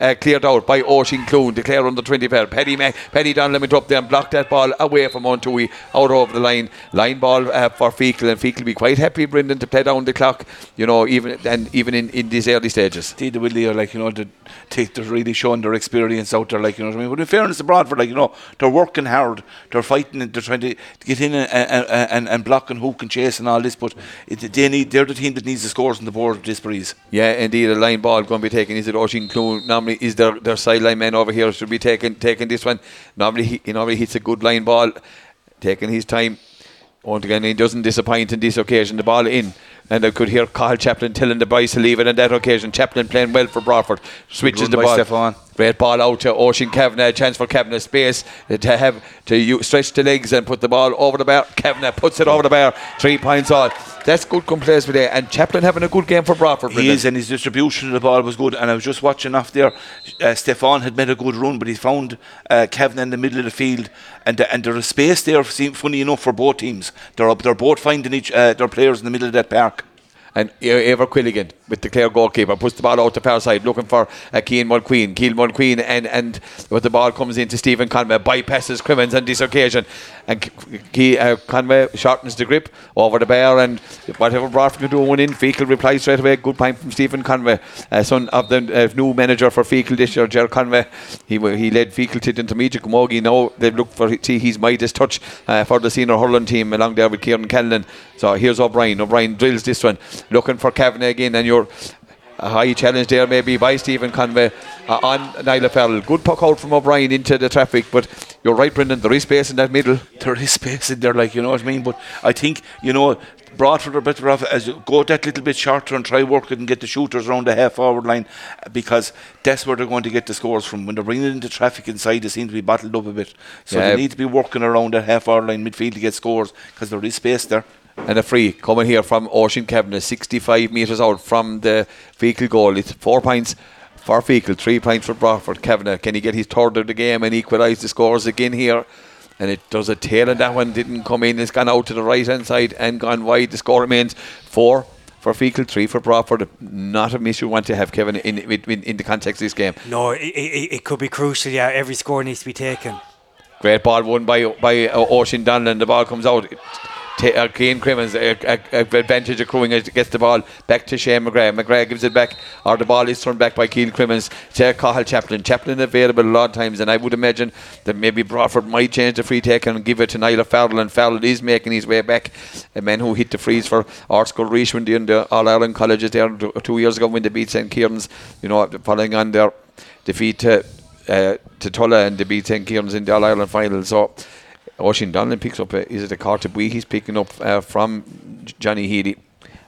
uh, cleared out by Oisin Clune, declare under 20 pair. Paddy Mac, Paddy Donlan went up there and blocked that ball away from Montoui, out over the line. Line ball uh, for Feakle, and Feakle be quite happy, Brendan, to play down the clock, you know, even and even in, in these early stages.
Indeed, they will are like you know to take they're really showing their experience out there like you know what I mean but in fairness to Broadford like you know they're working hard they're fighting and they're trying to get in and, and, and, and block and hook and chase and all this but it, they need they're the team that needs the scores on the board this breeze
Yeah, indeed, a line ball going to be taken. Is it Oisin Clune? Normally, is their their sideline man over here should be taking taking this one. Normally, he, he normally hits a good line ball, taking his time. Once again, he doesn't disappoint in this occasion. The ball in, and I could hear Cathal Chaplin telling the boys to leave it on that occasion. Chaplin playing well for Broadford, switches the ball.
Stefan.
Great ball out to Oisin Kavanagh. Chance for Kavanagh. Space to have to stretch the legs and put the ball over the bar. Kavanagh puts it over the bar. Three points all. That's good complaints today. And Chaplin having a good game for Broadford.
he
Brendan.
is and his distribution of the ball was good and I was just watching off there uh, Stefan had made a good run but he found uh, Kevin in the middle of the field and the, and there is space there funny enough for both teams they're, up, they're both finding each uh, their players in the middle of that park
And Eibhear Quilligan with the clear goalkeeper puts the ball out the far side looking for uh, Keane Mulqueen. Keane Mulqueen and, and but the ball comes into Stephen Conway, bypasses Crimmins on this occasion. And Ke- uh, Conway shortens the grip over the bar and whatever Broadford can do one in, Feakle replies straight away. Good point from Stephen Conway, uh, son of the uh, new manager for Feakle this year, Ger Conway. He he led Feakle to the intermediate Camogie. Now they've looked for see his Midas touch uh, for the senior hurling team along there with Kieran Kennan. So here's O'Brien. O'Brien drills this one, looking for Kavanagh again, and you're a high challenge there maybe by Stephen Conway uh, on Niall Farrell. Good puck out from O'Brien into the traffic, but you're right, Brendan. There is space in that middle.
there is space in there, like you know what I mean. But I think you know Broadford are better off as you go that little bit shorter and try work it and get the shooters around the half forward line because that's where they're going to get the scores from. When they're bringing it into traffic inside, they seem to be bottled up a bit. So
Yeah.
they need to be working around that half forward line midfield to get scores because there is space there.
And a free coming here from Oisin Kavanagh, 65 metres out from the Feakle goal. It's four points for Feakle, three points for Broadford. Kavanagh, can he get his third of the game and equalise the scores again here? And it does a tail, and that one didn't come in. It's gone out to the right hand side and gone wide. The score remains four for Feakle, three for Broadford. Not a miss you want to have, Kevin, in, in, in the context of this game.
No, it, it, it could be crucial. Yeah, every score needs to be taken.
Great ball won by by uh, Oisin Donlan. The ball comes out. Ta- uh, Crimmins, uh, uh, uh, advantage accruing as gets the ball back to Shane McGrath. McGrath gives it back, or the ball is turned back by Keane Crimmins to Cathal Chaplin. Chaplin available a lot of times, and I would imagine that maybe Broadford might change the free take and give it to Niall Farrell, and Farrell is making his way back. A man who hit the freeze for Artskull Richmond in the All Ireland colleges there two years ago when they beat St Kieran's, you know, following on their defeat to, uh, to Tulla and they beat St Kieran's in the All Ireland final. So, Oisin Donlan picks up, a, is it a Cartabui he's picking up uh, from Johnny Healy?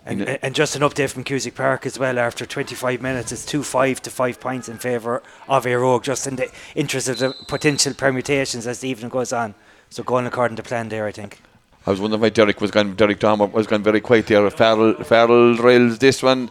And, and just an update from Cusack Park as well. After 25 minutes, it's 2 5 to 5 points in favour of Éire Óg, just in the interest of the potential permutations as the evening goes on. So going according to plan there, I think.
I was wondering why Derek was going. Derek Tom was going very quiet there. Farrell, Farrell drills this one,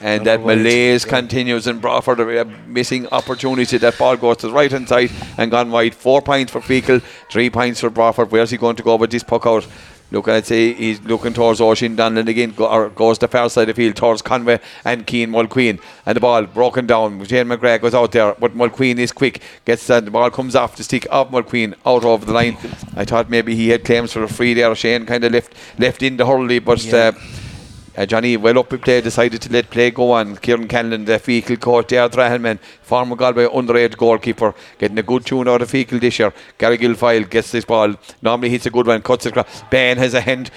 and that malaise continues. And Broadford a missing opportunity. That ball goes to the right hand side and gone wide. Four points for Feakle, three points for Broadford. Where's he going to go with this puck out? Look, I'd say he's looking towards Oisin Donlan again, go, or goes the far side of the field towards Conway and Keane Mulqueen. And the ball broken down. Jane McGrath goes out there, but Mulqueen is quick. Gets that, the ball comes off the stick of Mulqueen out over the line. I thought maybe he had claims for a free there. Shane kind of left left in the hurley, but
Yeah.
uh, Uh, Johnny, well up in play, decided to let play go on. Kieran Canlon, the Feakle coach, there, Drahelman, former Galway underage goalkeeper, getting a good tune out of Feakle this year. Gary Guilfoyle gets this ball, normally hits a good one, cuts it across. Ben has a hand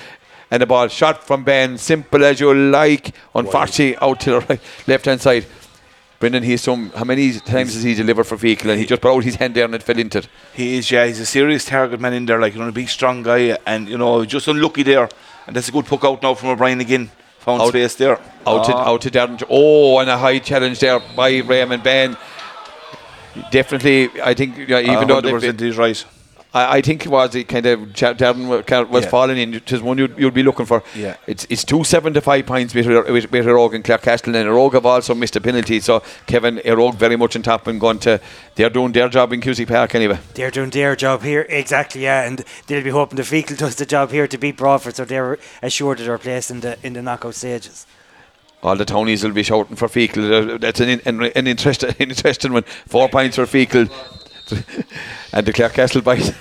and the ball shot from Ben, simple as you like. Unfortunately, out to the right, left hand side. Brendan, he's some. How many times has he delivered for Feakle? And he just put out his hand there and it fell into it.
He is, yeah. He's a serious target man in there, like, you know, a big, strong guy, and, you know, just unlucky there. And that's a good puck out now from O'Brien again. Found
Out-
space there.
Out to
Ah.
out to Darren. Oh, and a high challenge there by Raymond Ben. Definitely, I think yeah, even
Uh,
though they,
100% he's right.
I, I think it was it kind of Ch- Darren was
Yeah.
falling in. It was one you'd, you'd be looking for.
Yeah.
It's it's two seventy five points with with, with Éire Óg and Clarecastle, and Éire Óg have also missed a penalty. So Kevin Éire Óg very much on top and going to they're doing their job in Cusack Park anyway.
They're doing their job here, exactly, yeah, and they'll be hoping the Feakle does the job here to beat Broadford, so they're assured of their place in the in the knockout stages.
All the townies will be shouting for Feakle. Uh, That's an, an, an, interest, an interesting one. Four points for Feakle. and the Clare Castle boys.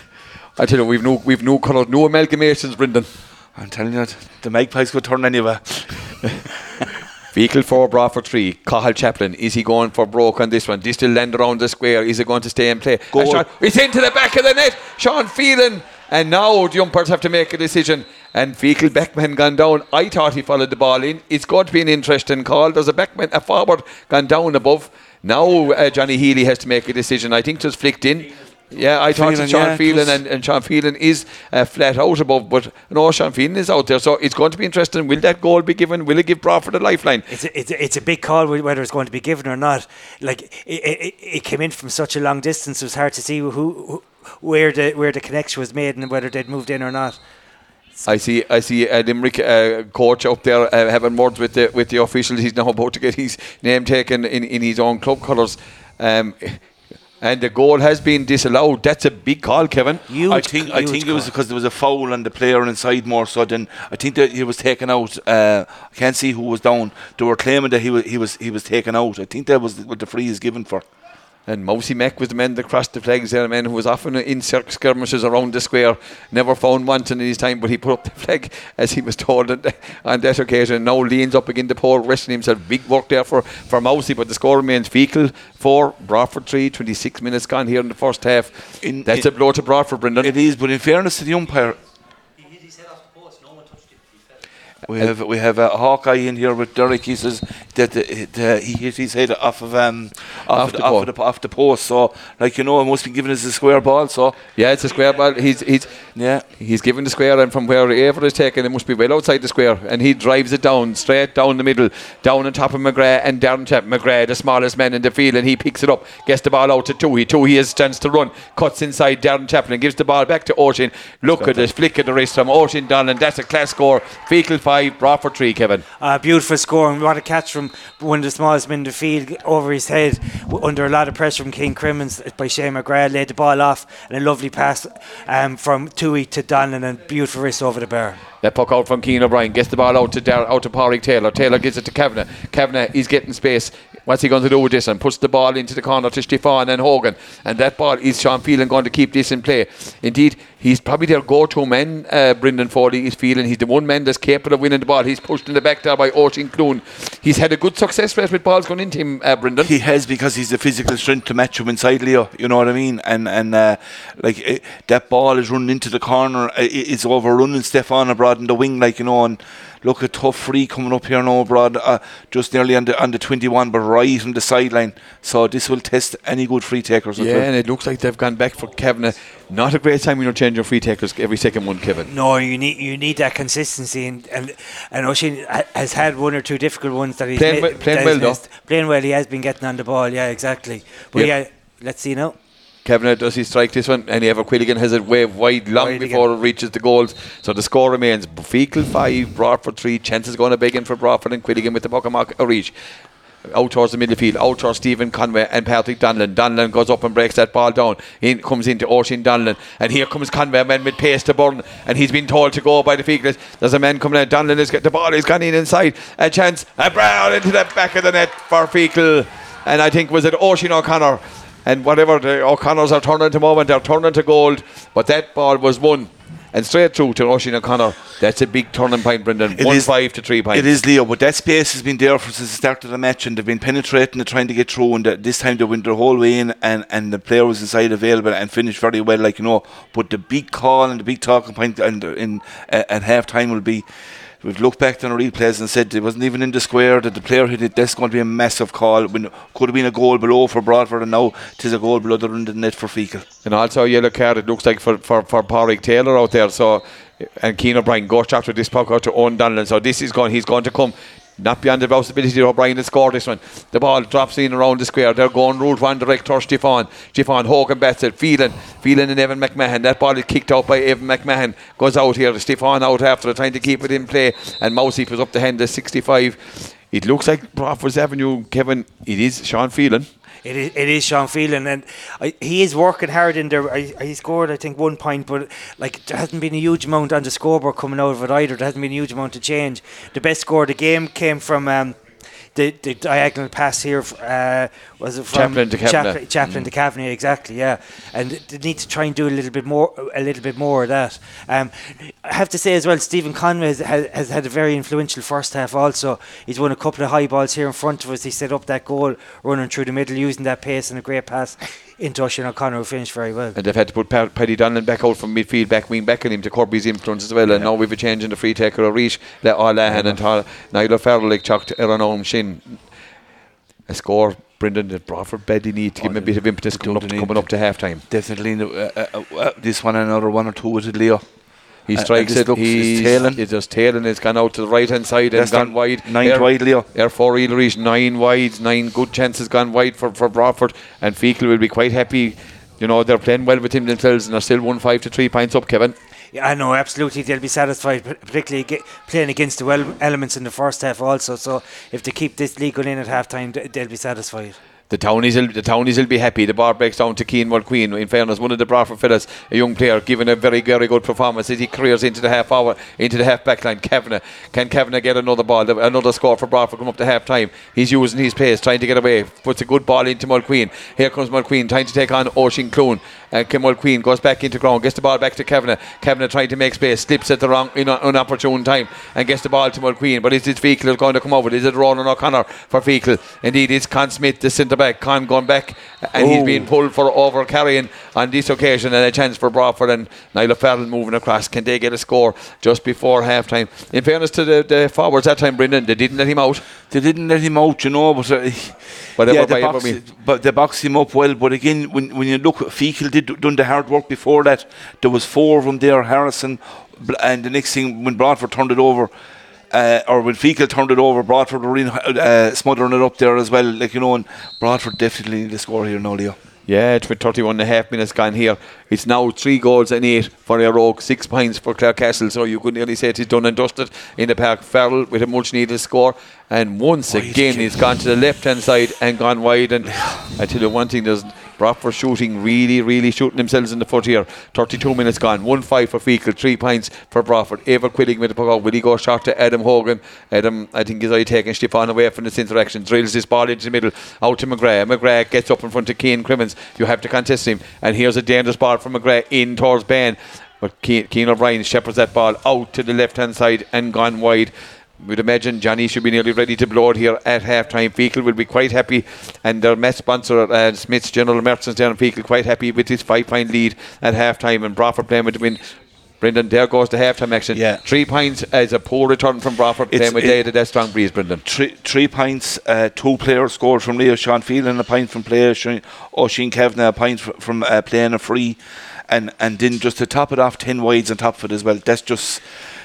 I tell you, we've no, we've no colours, no amalgamations, Brendan.
I'm telling you, the Magpies could turn anywhere.
Feakle 4, Broadford 3, Cathal Chaplin. Is he going for broke on this one? This still land around the square. Is he going to stay and play?
Goal.
Shot. It's into the back of the net. Sean Phelan. And now the umpires have to make a decision. And Feakle backman gone down. I thought he followed the ball in. It's going to be an interesting call. There's a backman, a forward gone down above. Now uh, Johnny Healy has to make a decision. I think it was flicked in. Yeah, I thought
Phelan,
it Sean
yeah,
Phelan and, and Sean Phelan is uh, flat out above, but no, Sean Phelan is out there. So it's going to be interesting. Will that goal be given? Will it give Broadford a lifeline?
It's a, it's, a, it's a big call whether it's going to be given or not. Like it, it, it came in from such a long distance, it was hard to see who, who where the where the connection was made and whether they'd moved in or not.
I see. I see a Limerick uh, coach up there uh, having words with the with the officials. He's now about to get his name taken in, in his own club colours. Um, and the goal has been disallowed. That's a big call, Kevin.
Huge,
I think I
huge
think it was because there was a foul on the player inside more so than I think that he was taken out. Uh, I can't see who was down. They were claiming that he was he was he was taken out. I think that was what the free is given for.
And Mousy Mack was the man that crossed the flags there, a man who was often in circ skirmishes around the square, never found wanton in his time, but he put up the flag as he was told on, on that occasion. Now leans up again the pole, resting himself. Big work there for, for Mousy, but the score remains Feakle. Four, Broadford three, 26 minutes gone here in the first half.
In-
That's
in-
a blow to Broadford, Brendan.
It is, but in fairness to the umpire,
He hit his head off the post. No one touched him. He fell.
We have we have a Hawkeye in here with Derek. He says that the, the, he hit his head off of um
Off
off,
the
the, off, the, off the post. So like you know, it must be given as a square ball. So
yeah, it's a square ball. He's, he's,
yeah,
He's given the square, and from wherever it's taken, it must be well outside the square. And he drives it down, straight down the middle, down on top of McGrath and down top McGrath, the smallest man in the field, and he picks it up, gets the ball out to two. He two, he has a chance to run, cuts inside Darren Chaplin, gives the ball back to Oisin. Look at this flick of the wrist from Oisin Donlan. That's a class score. Feakle five, Broadford three, Kevin.
Uh, beautiful score and what a catch from one of the smallest men in the field over his head under a lot of pressure from Keane Crimmins by Shane McGrath laid the ball off and a lovely pass um, from Tui to Donlan and beautiful wrist over the bar.
That puck out from Keane O'Brien gets the ball out to Dar- out to Pádraig Taylor. Taylor gives it to Kavanagh. Kavanagh is getting space. What's he going to do with this? And puts the ball into the corner to Stefan and Hogan. And that ball is Sean Phelan going to keep this in play. Indeed, he's probably their go-to man. Uh, Brendan Foley is feeling he's the one man that's capable of winning the ball. He's pushed in the back there by Oisin Clune. He's had a good success rate with balls going into him, uh, Brendan.
he has because he's the physical strength to match him inside Leo. You know what I mean? And and uh, like it, that ball is running into the corner. It, it's overrunning Stefan abroad in the wing, like you know. And look, a tough free coming up here now abroad, uh, just nearly on the on the twenty one, but right on the sideline. So this will test any good free takers. as
yeah,
well.
and it looks like they've gone back for Kavanagh. Not a great time when you're changing free takers every second one, Kevin.
No, you need you need that consistency, and and, and O'Shea ha- has had one or two difficult ones that he's
Playing
ma-
playing
that
well,
he's
though.
Playing well, he has been getting on the ball. Yeah, exactly. But
Yeah.
yeah, let's see now.
Kevin, does he strike this one? And Eibhear Quilligan has it way wide long
Wide
before it reaches the goals. So the score remains Feakle 5, Broadford 3. Chances going to big in for Broadford and Quilligan with the puck mark a reach. Out towards the middle field, out towards Stephen Conway and Patrick Donlan. Donlan goes up and breaks that ball down. In comes into Oisin Donlan. And here comes Conway, a man with pace to burn. And he's been told to go by the Feakle. There's a man coming in. Donlan is get the ball, he's gone in inside. A chance. A brown into the back of the net for Feakle. And I think was it Oisin O'Connor and whatever the O'Connors are turning to moment, they're turning to gold. But that ball was won. and straight through to Oisin O'Connor. That's a big turning point, Brendan.
It
One
is-
five to three points.
It is Leo, but that space has been there for since the start of the match, and they've been penetrating and trying to get through. And this time they went their whole way in, and, and the player was inside available and finished very well, like you know. But the big call and the big talking point and in uh, at half time will be. We've looked back on the replays and said it wasn't even in the square that the player hit it. That's going to be a massive call. When could have been a goal below for Broadford, and now it is a goal below the net for Feakle.
And also a yellow card, it looks like for, for, for Pádraig Taylor out there. So and Keane O'Brien goes after this puck out to Owen Donlan. So this is going he's going to come not beyond the possibility of O'Brien to score this one. The ball drops in around the square. They're going route one direct towards Stefan. Stefan Hogan bats it. Phelan. Phelan and Evan McMahon. That ball is kicked out by Evan McMahon. Goes out here. Stefan out after trying to keep it in play. And Mousy was up the hand at 65. It looks like Broadford's Avenue, Kevin. It is Sean Phelan.
It is, it is Sean Phelan, and I, he is working hard in there. I, he scored, I think, one point, but like there hasn't been a huge amount on the scoreboard coming out of it either. There hasn't been a huge amount of change. The best score of the game came from um, the, the diagonal pass here. Uh, was it from
Chaplin to Kavanagh.
Chaplin, Chaplin to Kavanagh, exactly, yeah. And they need to try and do a little bit more, a little bit more of that. Um, I have to say as well, Stephen Conway has, has, has had a very influential first half. Also, he's won a couple of high balls here in front of us. He set up that goal, running through the middle, using that pace and a great pass into Oisin O'Connor, who finished very well.
And they've had to put Pa- Paddy Donlan back out from midfield, back wing, back on him to curb his influence as well. And now we've a change in the free taker of Reach, let O'Lahan and Tara, Niall Farrell like chucked Aaron Ohm Shin. A score, Brendan, that Broadford badly need to give him a bit of impetus coming up,
Don't
coming up to half time.
Definitely uh, uh, uh, this one and another one or two with it, Leo.
He
Uh,
strikes
this
it,
looks- it's
he's,
tailing.
it's just tailing, it's gone out to the right hand side and
That's
gone wide.
nine
Air-
wide, Leo.
Air 4 Eel Reach, nine wide, nine good chances gone wide for, for Broadford. And Feakle will be quite happy. You know, they're playing well with him themselves and they're still 1 5 to 3 points up, Kevin.
Yeah, I know, absolutely. They'll be satisfied, particularly ge- playing against the well elements in the first half also. So if they keep this league going in at half time, they'll be satisfied.
The townies will the townies will be happy. The bar breaks down to Keen Queen. In fairness, one of the Broadford fellas, a young player, giving a very very good performance as he careers into the half hour, into the half back line. Kavanagh can Kavanagh get another ball, another score for Broadford? Come up to half time. He's using his pace, trying to get away. Puts a good ball into Mulqueen. Here comes Mulqueen, trying to take on Oisin Clune. And Keane Mulqueen goes back into ground, gets the ball back to Kavanagh. Kavanagh trying to make space, slips at the wrong in an inopportune time, and gets the ball to Mulqueen. But is it Feakle going to come over? Is it Ronan O'Connor for Feakle? Indeed, it's Con Smyth, the centre back. Con going back, and he's
Oh.
being pulled for over carrying on this occasion, and a chance for Broadford and Niall Farrell moving across. Can they get a score just before half time? In fairness to the, the forwards that time, Brendan, they didn't let him out.
They didn't let him out, you know, but uh,
Whatever
yeah, they, boxed, but they boxed him up well. But again, when when you look, Feakle did done the hard work before that. There was four of them there, Harrison, and the next thing when Broadford turned it over. Uh, or when Feakle turned it over, Broadford were in, uh, smothering it up there as well. Like you know, and Broadford definitely need to score here now, Leo.
Yeah, it's with 31 and a half minutes gone here. It's now three goals and eight for Éire Óg, six points for Clare Castle. So you could nearly say it's done and dusted in the park. Farrell with a much needed score. And once
Wide
again,
kick.
he's gone to the left hand side and gone wide. And I tell you one thing, there's Broadford shooting, really, really shooting themselves in the foot here. 32 minutes gone. 1 5 for Feakle, 3 points for Broadford. Eibhear Quilligan with the puck out. Will he go short to Adam Hogan? Adam, I think, is eye taking Stefan away from this interaction. Drills this ball into the middle, out to McGrath. McGrath gets up in front of Keane Crimmins. You have to contest him. And here's a dangerous ball from McGrath in towards Ben. But Keane O'Brien shepherds that ball out to the left hand side and gone wide. We'd imagine Johnny should be nearly ready to blow it here at half time. Feakle will be quite happy, and their match sponsor, uh, Smyth's General Merchants down in Feakle, quite happy with his five point lead at half time. And Broadford playing with the win. Brendan, there goes the half time action.
Yeah.
Three points as a poor return from Broadford
It's-
playing with
it-
Data that strong breeze, Brendan.
Three, three points, uh, two players scored from Leo Sean Field and a point from player Shane- Oisin Kavanagh, a point fr- from uh, playing a free, and and then just to top it off, ten wides on top of it as well. That's just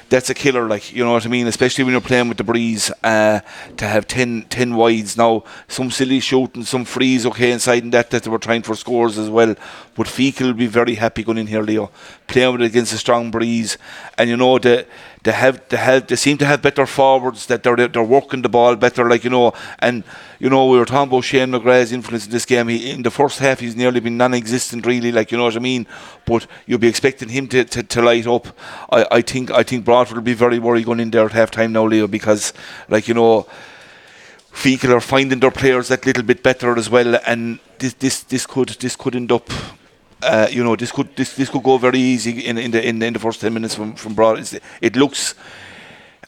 that's a killer, like you know what I mean. Especially when you're playing with the breeze, uh, to have 10, 10 wides now. Some silly shooting, some frees, okay, inside and that that they were trying for scores as well. But Feakle will be very happy going in here, Leo, playing with it against a strong breeze, and you know the. They have, they have, they seem to have better forwards. That they're they're working the ball better, like you know. And you know, we were talking about Shane McGrath's influence in this game. He, in the first half, he's nearly been non-existent, really, like you know what I mean. But you'll be expecting him to, to, to light up. I, I think I think Broadford will be very worried going in there at half time now, Leo, because like you know, Feakle are finding their players that little bit better as well, and this this this could this could end up uh, you know, this could this this could go very easy in in the in, in the first ten minutes from from Broad. It's, it looks.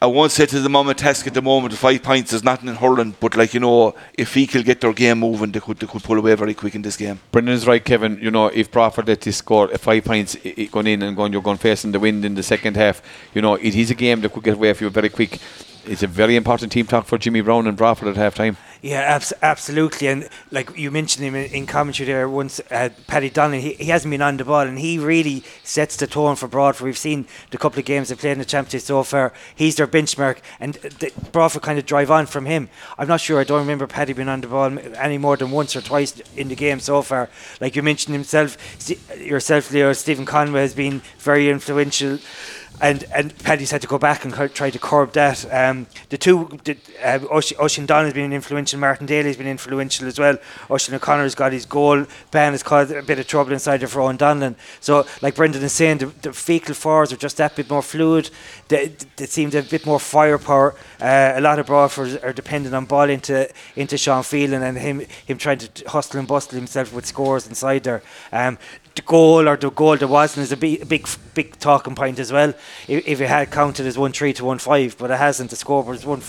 I won't say to the moment task at the moment five points is nothing in hurling, but like you know, if he could get their game moving, they could they could pull away very quick in this game.
Brendan's right, Kevin. You know, if Broadford let this score five points going in and going, you're going facing the wind in the second half. You know, it is a game that could get away from you very quick. It's a very important team talk for Jimmy Brown and Broadford at halftime.
Yeah, abs- absolutely. And like you mentioned him in, in commentary there once, uh, Paddy Donnelly, he, he hasn't been on the ball and he really sets the tone for Broadford. We've seen the couple of games they've played in the Championship so far. He's their benchmark and the, Broadford kind of drive on from him. I'm not sure, I don't remember Paddy being on the ball any more than once or twice in the game so far. Like you mentioned himself, yourself, Leo, Stephen Conway has been very influential and and Paddy's had to go back and try to curb that. Um, the two, uh, Oisin Oisin Donlan's been influential. Martin Daly's been influential as well. Oisin O'Connor's got his goal. Ben has caused a bit of trouble inside there for Owen Donlan. So, like Brendan is saying, the, the Feakle forwards are just that bit more fluid. They, they seem to have a bit more firepower. Uh, a lot of Broadford are dependent on ball into into Sean Phelan and him him trying to hustle and bustle himself with scores inside there. Um, the goal or the goal there wasn't is a big, big, big talking point as well. If, if it had counted as one three to one five, but it hasn't. The score was one,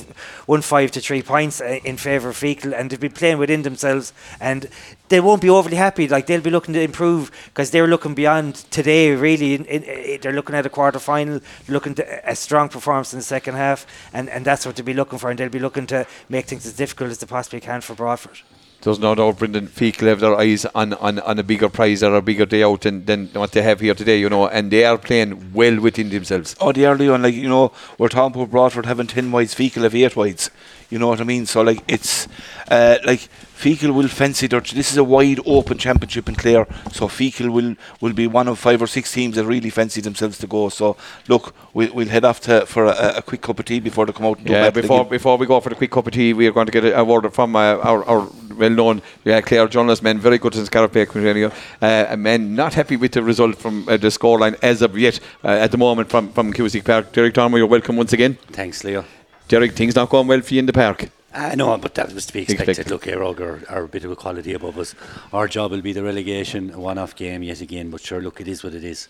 one five to three points uh, in favour of Feakle, and they've been playing within themselves, and they won't be overly happy. Like they'll be looking to improve because they're looking beyond today. Really, in, in, in, they're looking at a quarter final, looking to a strong performance in the second half, and, and that's what they'll be looking for. And they'll be looking to make things as difficult as they possibly can for Broadford.
There's no doubt Brendan Feakle have their eyes on, on, on a bigger prize or a bigger day out than, than what they have here today, you know, and they are playing well within themselves.
Oh, the early on, like you know, we're talking about Broadford having ten wides, Feakle have eight wides. You know what I mean? So like it's uh, like Feakle will fancy their. This is a wide open championship in Clare, so Feakle will will be one of five or six teams that really fancy themselves to go. So look, we'll, we'll head off to for a, a quick cup of tea before they come out. And
Yeah,
battle
before
again.
before we go for the quick cup of tea, we are going to get a, a word from uh, our, our well-known uh, Clare journalist, man, very good in Scarlet Bay uh, a man not happy with the result from uh, the scoreline as of yet uh, at the moment from from Cusack Park. Derek Dormer, you're welcome once again.
Thanks, Leo.
Derek, things not going well for you in the park.
I know, but that was to be expected.
Expected.
Look, Éire Óg are, are a bit of a quality above us. Our job will be the relegation, a one-off game yet again. But sure, look, it is what it is.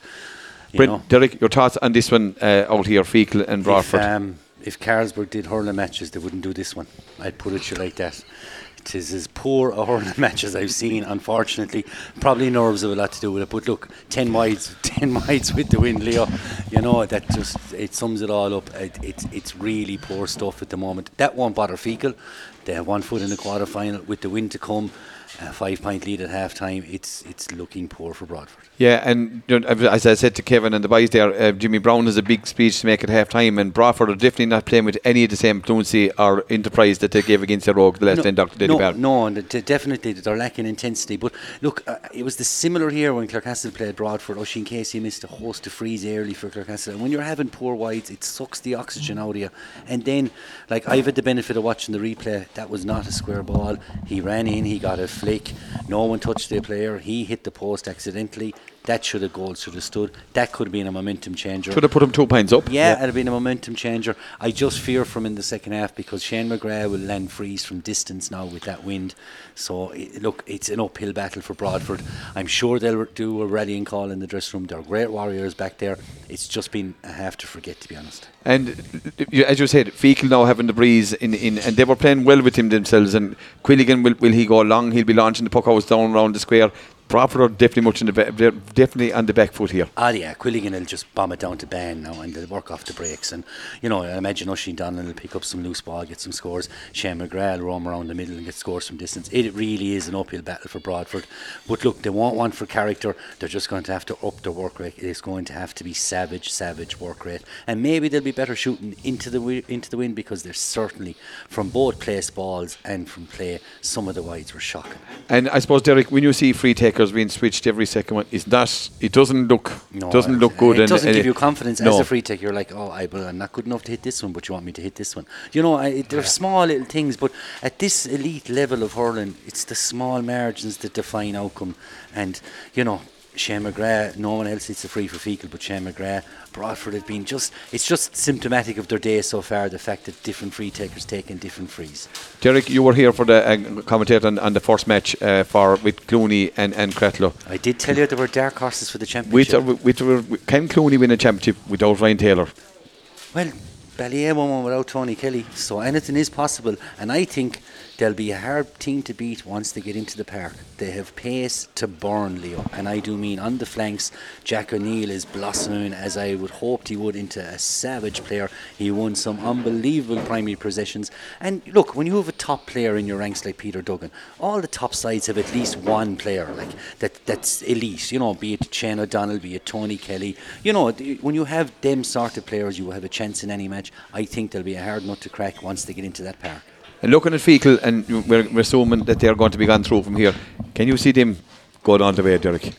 You
Brent,
know,
Derek, your thoughts on this one uh, out here, Feakle and
if,
Broadford?
um, if Carlsberg did hurling matches, they wouldn't do this one. I'd put it to you like that. It is as poor a hurling match as I've seen, unfortunately. Probably nerves have a lot to do with it. But look, 10 wides, 10 wides with the wind, Leo. You know, that just, it sums it all up. It, it's, it's really poor stuff at the moment. That won't bother Feakle. They have one foot in the quarter final with the win to come. A five point lead at half time. It's, it's looking poor for Broadford.
Yeah, and you know, as I said to Kevin and the boys there, uh, Jimmy Brown has a big speech to make at half time, and Broadford are definitely not playing with any of the same fluency or enterprise that they gave against the Rogue the last time, Dr. Daly
no, no, and it- definitely they're lacking intensity. But look, uh, it was the similar here when Clarecastle played Broadford. Oisin Casey missed a host of frees early for Clarecastle. And when you're having poor wides, it sucks the oxygen out of you. And then, like I've had the benefit of watching the replay. That was not a square ball. He ran in, he got a flick. No one touched the player. He hit the post accidentally. That should have goal should have stood. That could have been a momentum changer.
Should have put him two points up.
Yeah, it'd have been a momentum changer. I just fear from in the second half because Shane McGrath will land freeze from distance now with that wind. So i look, it's an uphill battle for Broadford. I'm sure they'll do a rallying call in the dressing room. They're great warriors back there. It's just been a half to forget, to be honest.
And as you said, Feakle now having the breeze in, in and they were playing well with him themselves. And Quilligan will, will he go long? He'll be launching the puck house down around the square. Broadford are definitely much in the back, they're definitely on the back foot here.
Ah, yeah, Quilligan will just bomb it down to Ben now and they'll work off the breaks. And, you know, I imagine Oisin Donlan will pick up some loose ball, get some scores. Shane McGrath will roam around the middle and get scores from distance. It really is an uphill battle for Broadford. But look, they want one for character. They're just going to have to up their work rate. It's going to have to be savage, savage work rate. And maybe they'll be better shooting into the wi- into the wind because they're certainly, from both place balls and from play, some of the wides were shocking.
And I suppose, Derek, when you see free takers being switched every second one, is that it doesn't look doesn't look good.
It doesn't give you confidence
no.
as a free taker. You're like, oh, I, I'm not good enough to hit this one, but you want me to hit this one. You know, I, they're small little things, but at this elite level of hurling, it's the small margins that define outcome. And you know, Shane McGrath, no one else hits a free for Feakle but Shane McGrath. Broadford have been just, it's just symptomatic of their day so far, the fact that different free takers taking different frees.
Derek, you were here for the uh, commentator on, on the first match uh, for with Clooney and, and Cratloe.
I did tell you there were dark horses for the
With,
championship.
uh, with, with, can Clooney win a championship without Ryan Taylor?
Well, Ballyea won one without Tony Kelly, so anything is possible. And I think they'll be a hard team to beat once they get into the park. They have pace to burn, Leo. And I do mean on the flanks, Jack O'Neill is blossoming as I would hoped he would into a savage player. He won some unbelievable primary possessions. And look, when you have a top player in your ranks like Peter Duggan, all the top sides have at least one player like that that's elite. You know, be it Shane O'Donnell, be it Tony Kelly. You know, when you have them sort of players, you will have a chance in any match. I think they'll be a hard nut to crack once they get into that park.
Looking at Fecal, and we're, we're assuming that they're going to be gone through from here. Can you see them going all the way, Derek?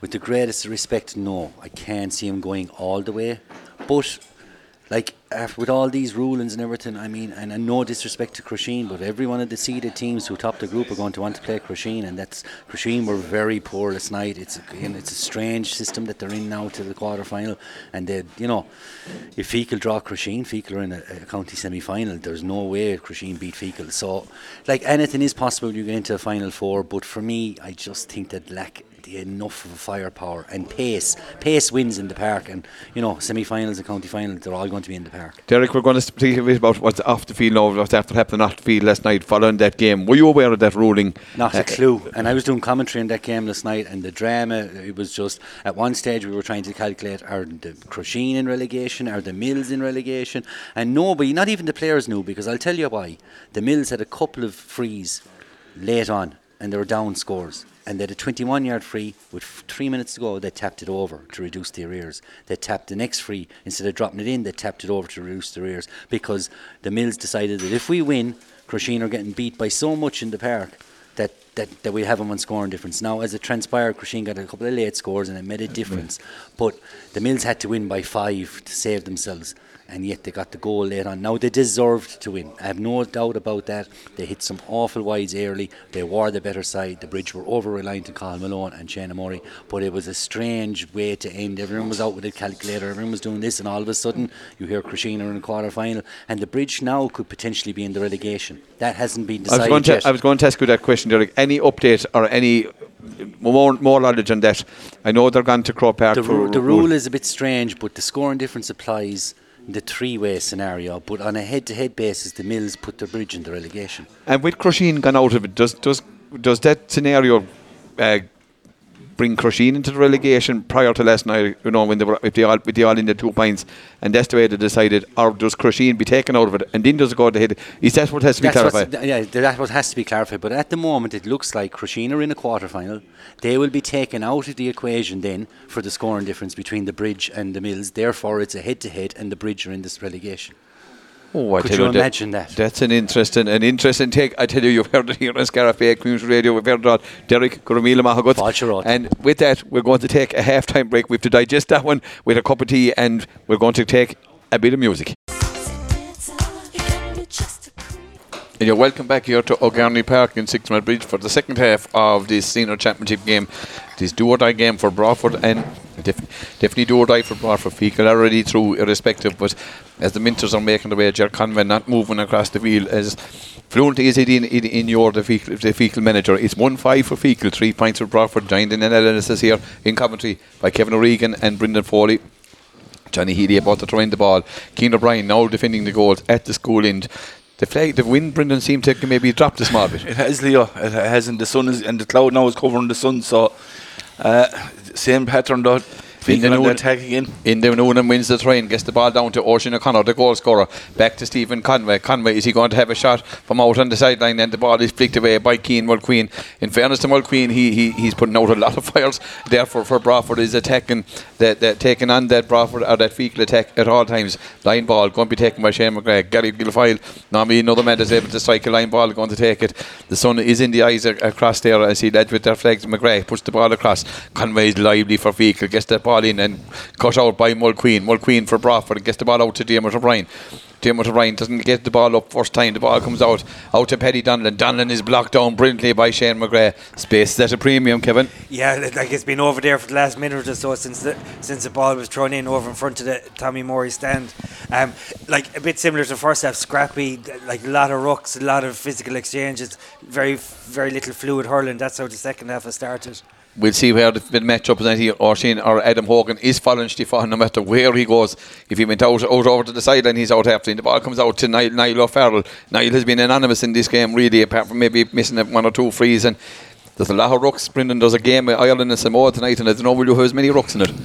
With the greatest respect, no, I can't see him going all the way. But like after, with all these rulings and everything, I mean, and, and no disrespect to Crusheen, but every one of the seeded teams who top the group are going to want to play Crusheen, and that's Crusheen were very poor last night. It's a, you know, it's a strange system that they're in now to the quarter final, and they, you know, if Fecal draw Crusheen, Fecal are in a, a county semi final. There's no way Crusheen beat Fecal. So, like anything is possible, you get into a final four. But for me, I just think that lack enough of a firepower and pace. Pace wins in the park, and you know semi-finals and county finals, they're all going to be in the park.
Derek, we're going to speak a bit about what's off the field now, what's after happening off the field last night following that game. Were you aware of that ruling?
Not
Uh,
a clue. And I was doing commentary in that game last night, and the drama, it was just at one stage we were trying to calculate are the Crusheen in relegation, are the Mills in relegation, and nobody, not even the players knew, because I'll tell you why. The Mills had a couple of frees late on, and they were down scores. And they had a 21 yard free with three minutes to go. They tapped it over to reduce the arrears. They tapped the next free instead of dropping it in. They tapped it over to reduce the arrears because the Mills decided that if we win, Crusheen are getting beat by so much in the park that, that, that we have them on scoring difference. Now, as it transpired, Crusheen got a couple of late scores and it made a difference. But the Mills had to win by five to save themselves, and yet they got the goal late on. Now, they deserved to win. I have no doubt about that. They hit some awful wides early. They were the better side. The Bridge were over reliant on Carl Malone and Shane Murray, but it was a strange way to end. Everyone was out with a calculator, everyone was doing this, and all of a sudden, you hear Crusheen in the quarter final, and the Bridge now could potentially be in the relegation. That hasn't been
I was,
decided
going
yet.
to, I was going to ask you that question, Derek. Any update or any more, more knowledge on that? I know they're gone to Crow Park.
the, ru- the
rule.
rule is a bit strange, but the scoring difference applies the three-way scenario. But on a head-to-head basis, the Mills put the bridge in the relegation.
And with Crusheen gone out of it, does does does that scenario uh, bring Crusheen into the relegation prior to last night? You know, when they were if they all with the all in the two points, and that's the way they decided, or does Crusheen be taken out of it, and then does it go to ahead? Is that what has to be
That's what's-
clarified?
yeah, that's what has to be clarified. But at the moment, it looks like Crusheen are in a quarter-final. They will be taken out of the equation then for the scoring difference between the bridge and the Mills. Therefore, it's a head-to-head, and the bridge are in this relegation.
Oh, I
Could
tell
you
that-
imagine that?
That's an interesting, an interesting take. I tell you, you've heard it here on Bay Community Radio. We've heard it. Derek Gurumila Mahagut. And with that, we're going to take a half-time break. We have to digest that one with a cup of tea, and we're going to take a bit of music. And you're welcome back here to O'Garney Park in Six Mile Bridge for the second half of this senior championship game. This do or die game for Broadford and def- definitely do or die for Broadford. Feakle already through irrespective, but as the Minters are making the way, Jer Conway not moving across the field as fluent is it in, in, in your the Feakle, the manager. It's 1 5 for Feakle, 3 points for Broadford, joined in analysis here in Coventry by Kevin O'Regan and Brendan Foley. Johnny Healy about to throw in the ball. Keane O'Brien now defending the goals at the school end. The flag, the wind, Brendan seemed to maybe drop a small bit.
It has Leo. It has, and the sun is, and the cloud now is covering the sun. So, Uh, same pattern
In the
Feakle on the
noon-
attack again.
In the Noonan wins the train, gets the ball down to Oisin O'Connor, the goal scorer. Back to Stephen Conway. Conway, is he going to have a shot from out on the sideline? And the ball is flicked away by Keane Mulqueen. In fairness to Mulqueen, he, he he's putting out a lot of fires. Therefore, for Broadford, is attacking that, that taking on that Broadford or that Feakle attack at all times. Line ball going to be taken by Shane McGregor. Gary Guilfoyle, normally another man is able to strike a line ball, going to take it. The sun is in the eyes across there as he led with their flags. McGregor puts the ball across. Conway is lively for Feakle, gets that ball in and cut out by Mulqueen. Mulqueen for Broadford gets the ball out to Diarmuid O'Brien. Dermot O'Brien doesn't get the ball up first time. The ball comes out out to Paddy Donlan. Donlan is blocked down brilliantly by Shane McGrath. Space is at a premium, Kevin.
Yeah, like it's been over there for the last minute or so since the since the ball was thrown in over in front of the Tommy Morey stand. Um, like a bit similar to first half, scrappy, like a lot of rucks, a lot of physical exchanges, very very little fluid hurling. That's how the second half has started.
We'll see where the, matchup is. Either Oisin or Adam Hogan is following Stefan no matter where he goes. If he went out, out over to the sideline, he's out after. The ball comes out to Niall, Niall O'Farrell. Niall has been anonymous in this game, really, apart from maybe missing one or two frees. And there's a lot of rucks. Brendan There's a game with Ireland and Samoa tonight, and I don't know will you have as many rucks in it.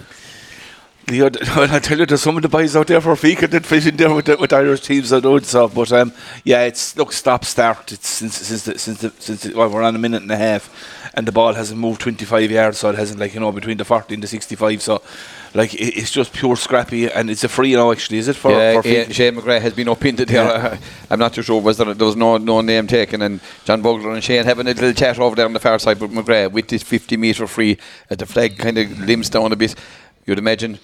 Well, I tell you, there's some of the boys out there for Feakle that fit in there with, the, with Irish teams and stuff. But um, yeah, it's look stop start. It's since since the, since the, since the, well, we're on a minute and a half, and the ball hasn't moved 25 yards, so it hasn't like you know between the 40 and the 65. So like it, it's just pure scrappy, and it's a free now. Actually, is it for
yeah,
for
yeah, Shane McGrath has been up into there. I'm not too sure was there, there was no no name taken, and John Bugler and Shane having a little chat over there on the far side. But McGrath with this 50 metre free, the flag kind of limps down a bit. You'd imagine.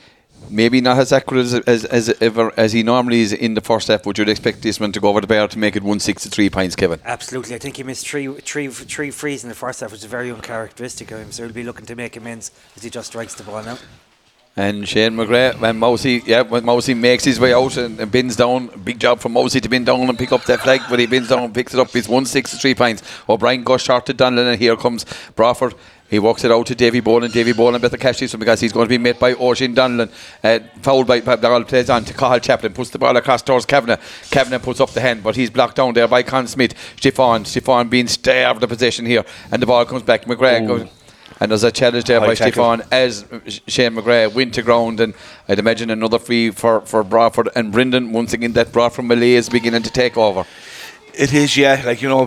Maybe not as accurate as, as, as ever as he normally is in the first half, Would you'd expect this one to go over the bar to make it 163 points, Kevin.
Absolutely, I think he missed three, three, three frees in the first half, which is very uncharacteristic of him. So he'll be looking to make amends as he just strikes the ball now.
And Shane McGrath, when Mousy, yeah, when Mousy makes his way out and, and bins down, big job for Mousy to bin down and pick up that flag, but he bins down and picks it up. It's 163 points. O'Brien goes short to Donlan, and here comes Broadford. He walks it out to Davy Boland. Davy Boland better catch this one because he's going to be met by Oisin Donlan. Uh, fouled by, by the ball plays on to Cathal Chaplin. Puts the ball across towards Kavanagh. Kavanagh puts up the hand, but he's blocked down there by Con Smyth. Stefan. Stefan being starved the possession here. And the ball comes back. McGrath goes. And there's a challenge there
High
by. Stefan as Shane McGrath went to ground, and I'd imagine another free for, for Broadford and Brendan. Once again, that Broadford Malay is beginning to take over.
It is, yeah. Like you know,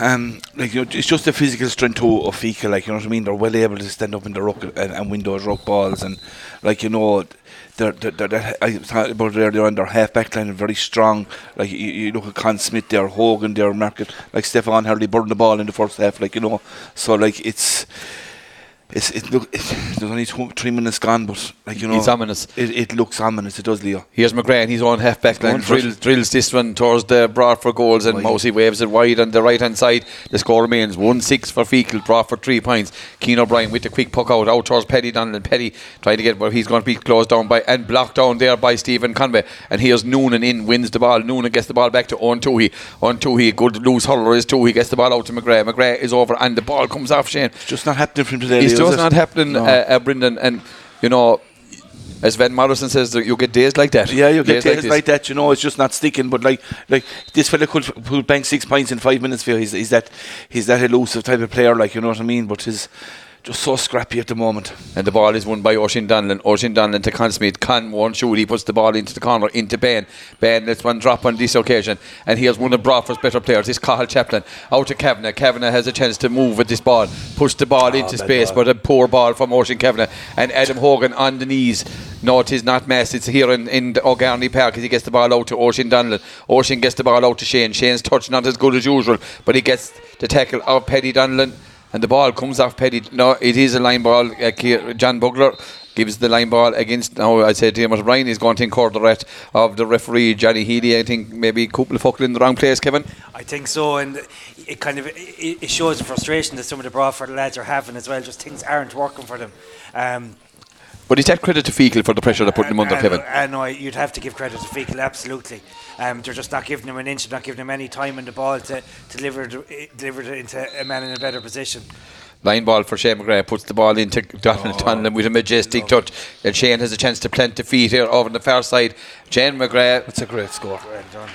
um, like you know, it's just the physical strength of Feakle. Like you know what I mean. They're well able to stand up in the rock and, and win those rock balls, and like you know, they're, they're, they're, I thought about. They're on their half back line and very strong. Like you, you look at Con Smyth there, Hogan there, Market, like Stefan hardly burned the ball in the first half. Like you know, so like it's. It's, it look, it, there's only two, three minutes gone, but like you know,
It's ominous.
It, it looks ominous. It does, Leo.
Here's McGrath, and he's on half back line,
going
drills, this one towards the broad for goals, and. Mousy waves it wide on the right hand side. The score remains 1 6 for Feakle, for 3 points. Keane O'Brien with the quick puck out, out towards Petty Donlan. Petty trying to get where he's going to be closed down by and blocked down there by Stephen Conway. And here's Noonan in, wins the ball. Noonan gets the ball back to Owen Toohey. Owen Toohey, good loose hurler is Toohey, gets the ball out to McGrath. McGrath is over, and the ball comes off Shane.
It's just not happening for him today.
It's just not happening,
No.
uh, uh, Brendan. And, you know, as Van Morrison says, you get days like that.
Yeah, you get days
this.
like that, you know, it's just not sticking. But like, like this fella could could bank six points in five minutes for you. He's, he's that he's that elusive type of player, like you know what I mean. But he's just so scrappy at the moment.
And the ball is won by Oisin Donlan. Oisin Donlan to Con Smith. Con won't shoot. He puts the ball into the corner, into Ben. Ben lets one drop on this occasion. And here's one of Broadford's better players. It's Cathal Chaplin. Out to Kavanagh. Kavanagh has a chance to move with this ball. Push the ball ah,
into
space,
ball.
but a poor ball from Oisin Kavanagh. And Adam Hogan on the knees. No, it is not Mass. It's here in, in the O'Garney Park as he gets the ball out to Oisin Donlan. Oisin gets the ball out to Shane. Shane's touch not as good as usual, but he gets the tackle of Paddy Donlan. And the ball comes off Petty. No, it is a line ball. Uh, John Bugler gives the line ball against. Now I said Dermot Ryan is going to incur the wrath of the referee Johnny Healy. I think maybe couple of fuckle in the wrong place, Kevin.
I think so, and it kind of it shows the frustration that some of the Broadford lads are having as well. Just things aren't working for them. Um,
But is that credit to Feakle for the pressure they're putting him under,
and,
Kevin?
And I, you'd have to give credit to Feakle, absolutely. Um, they're just not giving him an inch, they're not giving him any time in the ball to, to deliver, it, eh, deliver it into a man in a better position.
Line ball for Shane McGrath puts the ball into Donald Donlan with a majestic touch. And Shane has a chance to plant the feet here over on the far side. Shane McGrath,
That's a great score.
Well done.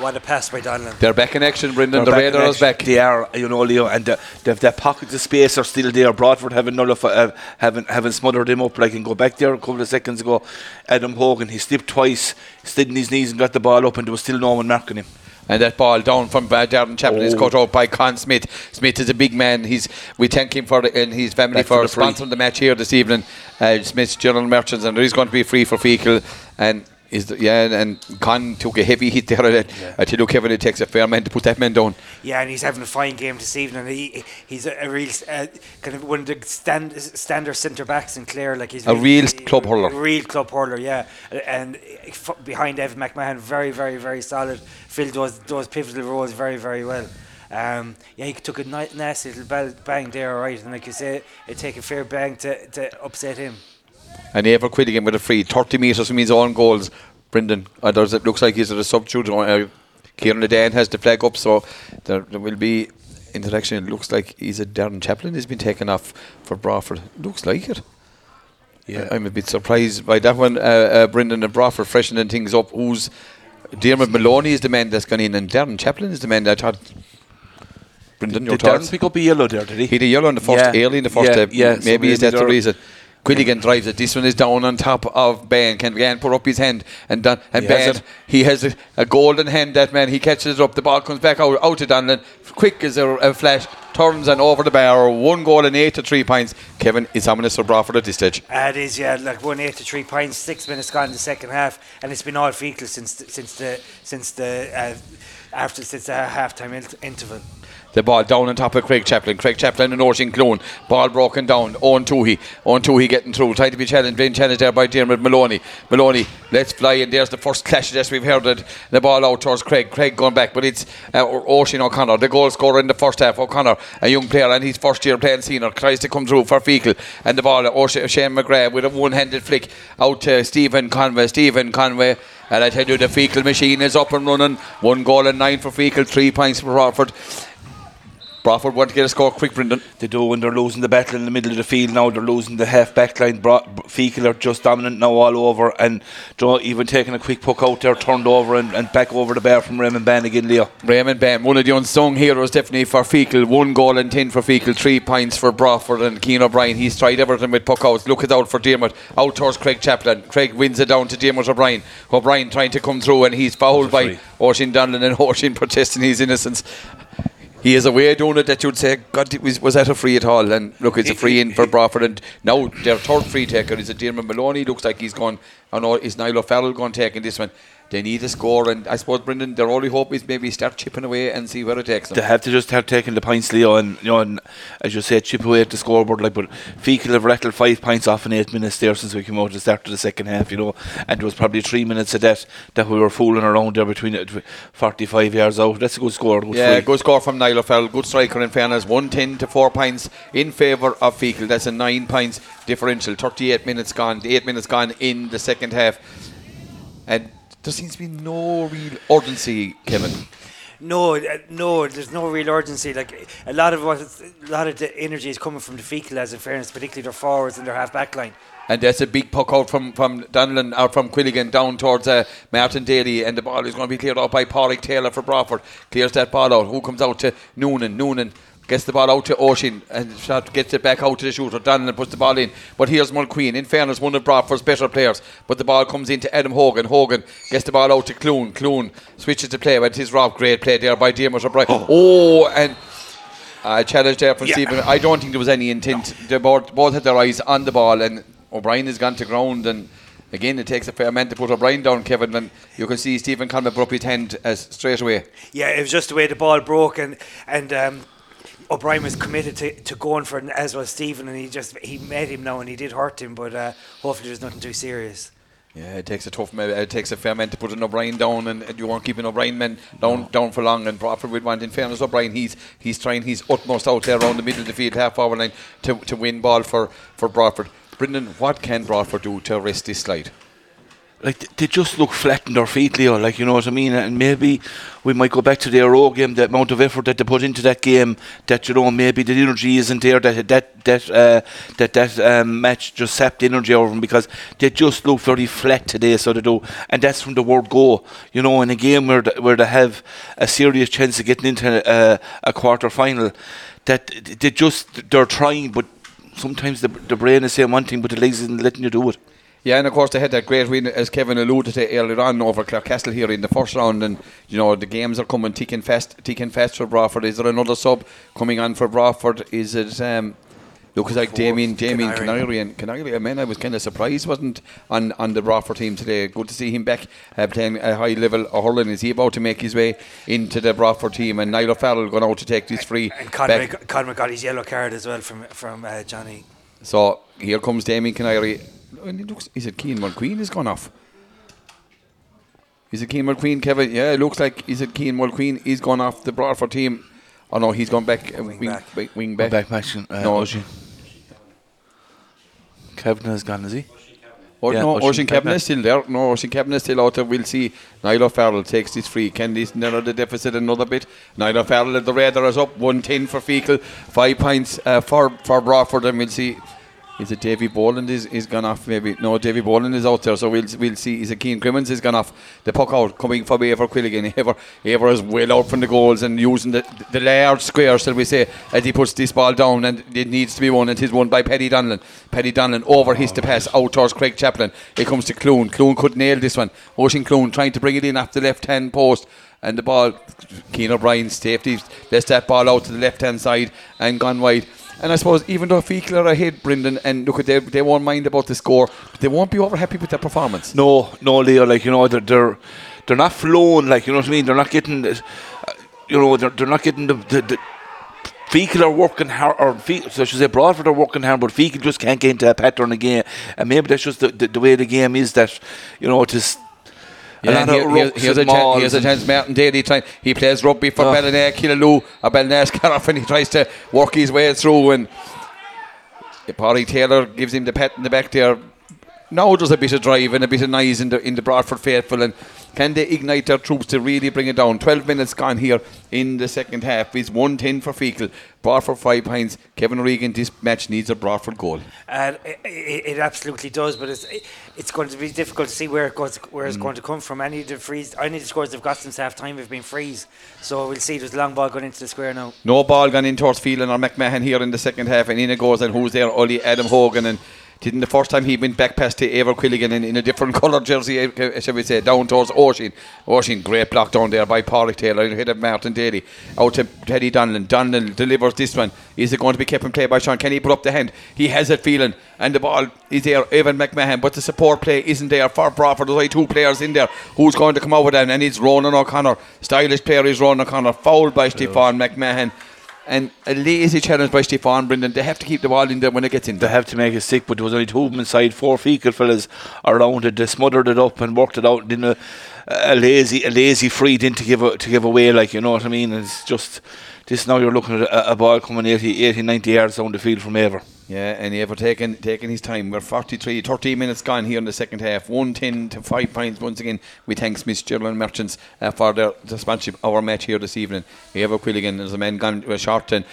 What a pass by Donlan.
they're back in action, Brendan. The
They're back in
radar is back.
They are, you know, Leo, and the, the, the pockets of space are still there. Broadford having nullified, uh, having having smothered him up. Like can go back there a couple of seconds ago. Adam Hogan, he slipped twice, slid in his knees and got the ball up, and there was still no one marking him.
And that ball down from uh, Darren Chaplin is
Oh.
cut out by Con Smyth. Smyth is a big man. He's we thank him for the, and his family
Back
for,
for the
sponsoring the match here this evening. Uh, Smyth's General Merchants, and there is going to be free for Feakle. And Is the, yeah, and, and Con took a heavy hit there. Yeah. I tell you, Kevin, it takes a fair man to put that man down.
Yeah, and he's having a fine game this evening. He he's a, a real uh, kind of one of the stand, standard centre backs in Clare. Like he's
A real
he-
club hurler.
A real club hurler. Yeah, and f- behind Evan McMahon, very very very solid. Filled those those pivotal roles very very well. Um, yeah, he took a ni- nasty little bang there, all right, and like you say, it take a fair bang to, to upset him.
And he Ever again with a free 30 metres from his own goals. Brendan, uh, it looks like he's at a substitute. Uh, Kieran Ledan has the flag up, so there, there will be interaction. It looks like he's a Darren Chaplin He's been taken off for Broadford. Looks like it.
Yeah.
I- I'm a bit surprised by that one. Uh, uh, Brendan and Broadford freshening things up. Who's Dermot Maloney is the man that's gone in, and Darren Chaplin is the man that I thought. Brendan, your
Did Darren pick up a yellow there, did he?
He had a yellow in the first,
Yeah.
early in the first
Yeah,
step.
yeah, so
maybe, is that the reason? Quilligan drives it. This one is down on top of Bain. Can Bain put up his hand and done? And
He has
Bain,
it.
he has a, a golden hand. That man, he catches it up. The ball comes back out out to Donlan. Quick as a, a flash, turns and over the bar. One goal and eight to three points. Kevin is ominous for Broadford at this stage.
Uh, it is, yeah, like one eight to three points, six minutes gone in the second half, and it's been all Feakle since since the since the uh, after since the half time interval.
The ball down on top of Craig Chaplin. Craig Chaplin and Oisin Clune. Ball broken down. Owen Toohey. Owen Toohey getting through. Trying to be challenged. Being challenged there by Dermot Maloney. Maloney, let's fly. And there's the first clash that we've heard it. The ball out towards Craig. Craig going back. But it's uh, Oisin O'Connor, the goal scorer in the first half. O'Connor, a young player, and he's first year playing senior, tries to come through for Feakle. And the ball, Ocean, Shane McGrath with a one handed flick out to Stephen Conway. Stephen Conway. And I tell you, the Feakle machine is up and running. One goal and nine for Feakle, three points for Broadford. Broadford want to get a score quick, Brendan.
They do when they're losing the battle in the middle of the field now. They're losing the half back line. Bra- Feakle are just dominant now all over, and even taking a quick puck out there, turned over and, and back over the bar from Raymond Ban again, Leo.
Raymond Bain, one of the unsung heroes definitely for Feakle. One goal and ten for Feakle, three points for Broadford and Keane O'Brien. He's tried everything with puck outs. Look it out for Dermot. Out towards Craig Chaplin. Craig wins it down to Dermot O'Brien. O'Brien trying to come through and he's fouled by. Oisin Donlan and Oisin protesting his innocence. He is a way of doing it that you'd say, God, was, was that a free at all? And look, it's a free in for Broadford. And now their third free taker is a Dermot Maloney. Looks like he's gone. I know, is Niall O'Farrell going taking this one? They need a score, and I suppose Brendan, their only hope is maybe start chipping away and see where it takes them.
They have to just have taken the points, Leo, and you know, and as you say, chip away at the scoreboard. Like, but Feakle have rattled five points off in eight minutes there since we came out at the start of the second half. You know, and there was probably three minutes of that that we were fooling around there between uh, it, forty-five yards out. That's a good score. Good
Yeah,
free.
good score from Niall O'Farrell. Good striker in fairness. 110 to 4 points in favour of Feakle. That's a 9 points differential. 38 minutes gone. 8 minutes gone in the second half. And there seems to be no real urgency, Kevin.
No, uh, no, there's no real urgency. Like a lot of what, a lot of the energy is coming from the Feakle, as in fairness, particularly their forwards and their half back line.
And that's a big puck out from, from Donlan or from Quilligan down towards uh, Martin Daly. And the ball is going to be cleared out by Pádraig Taylor for Broadford. Clears that ball out. Who comes out to Noonan? Noonan gets the ball out to Oisin and shot gets it back out to the shooter. Donlan puts the ball in. But here's Mulqueen. In fairness, one of Broadford's better players. But the ball comes into Adam Hogan. Hogan gets the ball out to Clune. Clune switches the play. But his Rob great play there by Dermot O'Brien. Oh, and uh, challenge there from
Yeah.
Stephen. I don't think there was any intent. They both, both had their eyes on the ball, and O'Brien has gone to ground. And again, it takes a fair man to put O'Brien down, Kevin. And you can see Stephen Conlon put up his hand as straight away.
Yeah, it was just the way the ball broke, and and um, O'Brien was committed to, to going for it, as was Stephen, and he just he met him now, and he did hurt him, but uh, hopefully there's nothing too serious.
Yeah, it takes a tough, it takes a fair man to put an O'Brien down, and, and you won't keep an O'Brien man down down for long. And Broadford would want, in fairness, O'Brien, he's he's trying his utmost out there around the middle of the field, half forward line, to, to win ball for for Broadford. Brendan, what can Broadford do to arrest this slide?
Like they just look flat in their feet, Leo. Like you know what I mean. And maybe we might go back to their old game, the amount of effort that they put into that game. That you know maybe the energy isn't there. That that that uh, that that um, match just sapped energy out of them because they just look very flat today. So they do, and that's from the word go. You know, in a game where the, where they have a serious chance of getting into a, a quarter final, that they just they're trying, but sometimes the the brain is saying one thing, but the legs isn't letting you do it.
Yeah, and of course they had that great win, as Kevin alluded to earlier on, over Clarecastle here in the first round. And you know the games are coming ticking fast, ticking fast for Broadford. Is there another sub coming on for Broadford? Is it? Um, Looks like Damien, Damien and Canary. I mean, I was kind of surprised, wasn't on on the Broadford team today. Good to see him back uh, playing a high level of hurling. Is he about to make his way into the Broadford team? And Niall O'Farrell going out to take this free.
And
back.
Conway got his yellow card as well from from uh, Johnny.
So here comes Damien Canary. And it looks, is it Keane Mulqueen has gone off? Is it Keane Mulqueen, Kevin? Yeah, it looks like is it Keane Mulqueen? He's gone off the Broadford team. Oh no, he's gone back uh,
Wing
wing,
back.
wing, wing
Back,
back.
match. Uh,
No.
Oisin. Kevin has gone, is he?
Or,
Yeah,
no,
Oisin
Ocean Kevin is still there. No, Oisin Kevin is still out there. We'll see. Niall O'Farrell takes this free. Can this narrow the deficit another bit? Niall O'Farrell at the radar is up. 110 for Feakle. Five points uh, for, for Broadford. And we'll see. Is it Davy Boland is, is gone off maybe? No, Davy Boland is out there. So we'll we'll see. Is it Keane Crimmins is gone off. The puck out coming from Eibhear Quilligan. Eibhear, Eibhear is well out from the goals and using the, the large square, shall we say, as he puts this ball down and it needs to be won. And it is won by Paddy Donlan. Paddy Donlan over his to pass out towards Craig Chaplin. It comes to Clune. Clune could nail this one. Oisin Clune trying to bring it in off the left hand post. And the ball, Keane O'Brien's safety, lets that ball out to the left hand side and gone wide. And I suppose even though Feakle are ahead, Brendan, and look at they, they won't mind about the score, they won't be over happy with their performance.
No, no, Leo. Like you know, they're they're, they're not flowing. Like you know what I mean. They're not getting. Uh, you know, they're, they're not getting the. the, the are working hard, or Feakle, so I should say Broadford are working hard, but Feakle just can't get into a pattern again. And maybe that's just the, the, the way the game is that, you know, it is a lot
and
of
here-
rucks
here's, a chance, here's a chance. Martin Daly trying. He plays rugby for
Oh.
Ballina, Killaloe, or Ballina Scariff, and he tries to work his way through. And Paddy Taylor gives him the pat in the back there. Now there's a bit of drive and a bit of noise in the in the Broadford faithful, and can they ignite their troops to really bring it down? Twelve minutes gone here in the second half. It's one ten for Feakle. Broadford five points. Kevin Regan. This match needs a Broadford goal.
And it, it, absolutely does, but it's it's going to be difficult to see where it goes, where
Mm.
it's going to come from. Any of the frees, any of the scores they've got since half time have been frees. So we'll see. There's a long ball going into the square now.
No ball gone in towards Phelan or McMahon here in the second half, and in it goes. And who's there? Ollie Adam Hogan. And didn't the first time he went back past to Eibhear Quilligan in, in a different colour jersey, eh, shall we say, down towards Oisin. Oisin, great block down there by Paulie Taylor, ahead of Martin Daly. Out to Teddy Donlan. Donlan delivers this one. Is it going to be kept in play by Sean? Can he put up the hand? He has it feeling. And the ball is there, Evan McMahon, but the support play isn't there for Broadford. There's only two players in there. Who's going to come out with them? And it's Ronan O'Connor. Stylish player is Ronan O'Connor. Fouled by Stefan McMahon. And a lazy challenge by Stefan Brendan. They have to keep the ball in there when it gets in
they have to make it stick, but there was only two of them inside, four Feakle fellas around it. They smothered it up and worked it out in a, uh, a lazy, a lazy free didn't to give a, to give away. Like you know what I mean? It's just this. Now you're looking at a, a ball coming 80, 80, 90 yards down the field from Eibhear.
Yeah, and Eibhear taking taking his time. We're 43, 13 minutes gone here in the second half. 110 to 5 points once again. We thank Smyth General Merchants uh, for their, their sponsorship of our match here this evening. Eibhear Quilligan, there's a man gone uh, short and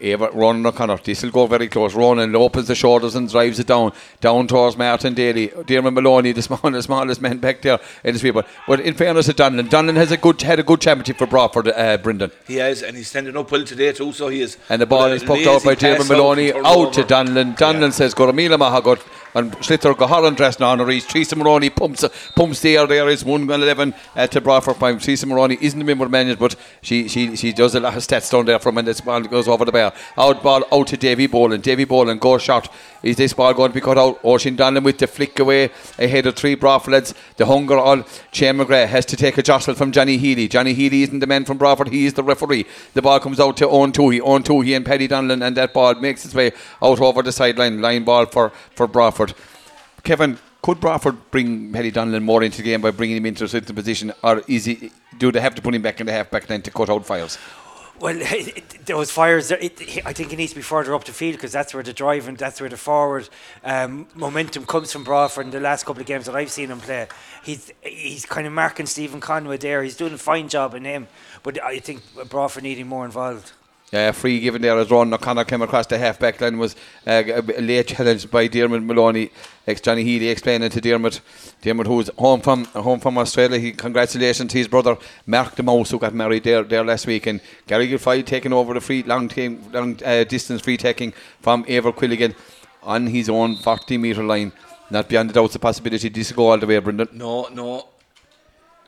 Eibhear, Ronan O'Connor. This will go very close. Ronan opens the shoulders and drives it down, down towards Martin Daly. Dermot Maloney, the smallest, smallest man back there in the people. But in fairness to Donlan, Donlan has a good had a good championship for Broadford, uh, Brendan.
He has, and he's standing up well today too. So he is.
And the ball is poked out by Dermot Maloney
turned
out to. Donlan. Donlan
Yeah.
says, Goramila Mahagot. And Schlitter go dressed now on a reach. Teresa Maroney pumps pumps the air there is 1 11 uh, to Broadford Prime. Teresa Maroney isn't a member of management, but she, she she does a lot of stats down there from when this ball goes over the bar. Out ball out to Davy Boland. Davy Boland goes shot. Is this ball going to be cut out? Ocean Donlan with the flick away ahead of three Broadford lads. The hunger all. Shane McGrath has to take a jostle from Johnny Healy. Johnny Healy isn't the man from Broadford, he is the referee. The ball comes out to Owen Toohey. Owen Toohey and Paddy Donlan, and that ball makes its way out over the sideline. Line ball for, for Broadford. Kevin, could Broadford bring Paddy Donlan more into the game by bringing him into a certain position, or is he, do they have to put him back in the half back line to cut out fires?
Well, it, it, those fires, it, I think he needs to be further up the field because that's where the drive and that's where the forward um, momentum comes from Broadford in the last couple of games that I've seen him play. He's he's kind of marking Stephen Conway there. He's doing a fine job in him, but I think Broadford need him more involved.
Uh, free given there as Ron O'Connor came across the half back line was uh, a late challenge by Dermot Maloney. Ex Johnny Healy explaining to Dermot, Dermot who's home from home from Australia. He congratulations to his brother Mark the Mouse who got married there there last week, and Gary Guilfoyle taking over the free long team, long uh, distance free taking from Eibhear Quilligan on his own 40 metre line. Not beyond the doubts the possibility this go all the way, Brendan.
No, no.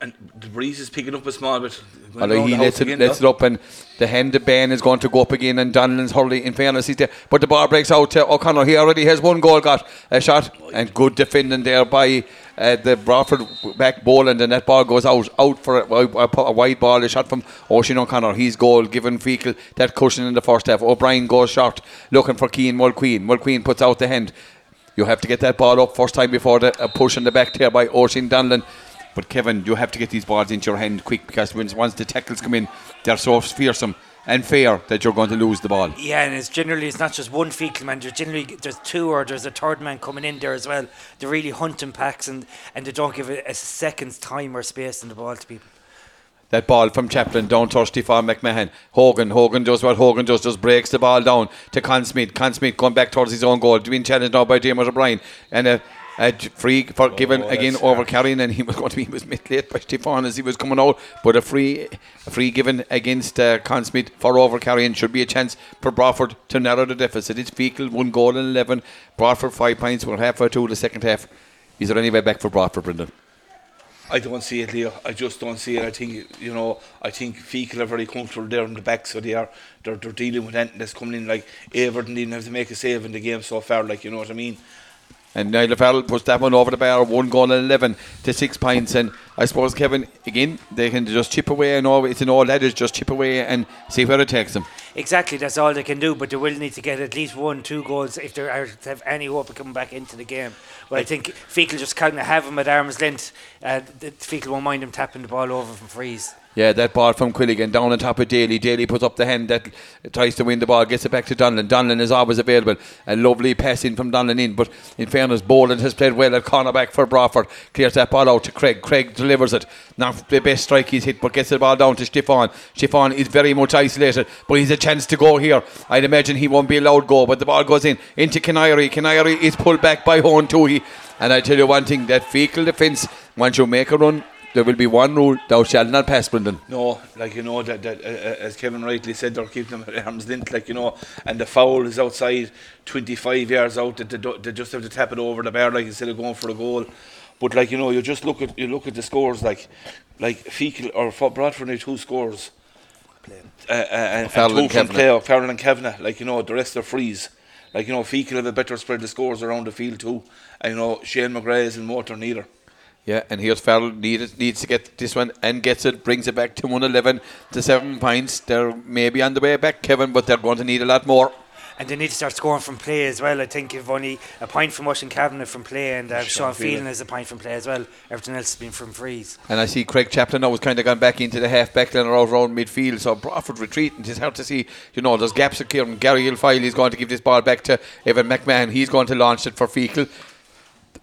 And the breeze is picking up a small bit.
Although he lets it, lets it up, and the hand of Ben is going to go up again, and Donlan's hurley. In fairness, he's there, but the ball breaks out to O'Connor. He already has one goal, got a shot, and good defending there by uh, the Broadford back Boland, and that ball goes out, out for a, a, a wide ball. A shot from Oisin O'Connor. His goal given Fecal that cushion in the first half. O'Brien goes short, looking for Keane Mulqueen. Mulqueen puts out the hand. You have to get that ball up first time before the uh, push in the back there by Oisin Donlan. But Kevin, you have to get these balls into your hand quick because when, once the tackles come in, they're so fearsome and fair that you're going to lose the ball.
Yeah, and it's generally it's not just one Feakle man. There's generally there's two or there's a third man coming in there as well. They're really hunting packs and, and they don't give a, a second's time or space in the ball to people.
That ball from Chaplin down to Stefan McMahon. Hogan, Hogan does what Hogan does, just breaks the ball down to Con Smyth. Con Smyth going back towards his own goal, being challenged now by James O'Brien. And a, a j- free for given
Oh,
again over carrying, and he was going to be he was met late by Stefan as he was coming out. But a free, a free given against uh, Con Smyth for over carrying should be a chance for Broadford to narrow the deficit. It's Feakle, one goal and 11. Broadford, five points. We're halfway through the second half. Is there any way back for Broadford, Brendan?
I don't see it, Leo. I just don't see it. I think you know. I think Feakle are very comfortable there in the back, so they are. They're, they're dealing with anything that's coming in. Like Everton didn't have to make a save in the game so far. Like you know what I mean.
And Niall Farrell puts that one over the bar, one goal and 11 to six points. And I suppose, Kevin, again, they can just chip away and all, it's an all that is just chip away and see where it takes them.
Exactly, that's all they can do. But they will need to get at least one, two goals if they are to have any hope of coming back into the game. But I think Feakle just kind of have him at arm's length. Uh, Feakle won't mind him tapping the ball over from freeze.
Yeah, that ball from Quilligan down on top of Daly. Daly puts up the hand that tries to win the ball, gets it back to Donlan. Donlan is always available. A lovely passing from Donlan in, but in fairness, Boland has played well at cornerback for Broadford. Clears that ball out to Craig. Craig delivers it. Not the best strike he's hit, but gets the ball down to Stefan. Stefan is very much isolated, but he's a chance to go here. I'd imagine he won't be allowed go, but the ball goes in into Canary. Canary is pulled back by Owen Toohey. And I tell you one thing, that Feakle defence, once you make a run, there will be one rule, thou shalt not pass, Brendan.
No, like you know that, that uh, uh, as Kevin rightly said, they're keeping them at arm's length. Like you know, and the foul is outside, 25 yards out. That they, they just have to tap it over the bar, like instead of going for a goal. But like you know, you just look at you look at the scores, like like Feakle or for Broadford need two scores, uh, uh, and,
Farrell
and
and
two from
Kavanagh.
Farrell and Kavanagh. Like you know, the rest are freeze. Like you know, Feakle have a better spread of scores around the field too. And you know, Shane McGrath is in motor neither.
Yeah, and here's Farrell needs needs to get this one and gets it, brings it back to 111 to seven points. They're maybe on the way back, Kevin, but they're going to need a lot more.
And they need to start scoring from play as well. I think you've only a point from Oisin Kavanagh from play, and uh, Sean Phelan has a point from play as well. Everything else has been from freeze.
And I see Craig Chaplin now has kind of gone back into the half back line or out around midfield. So Broadford retreating. It's hard to see, you know, there's gaps occurring. Gary Guilfoyle is going to give this ball back to Evan McMahon. He's going to launch it for Feakle.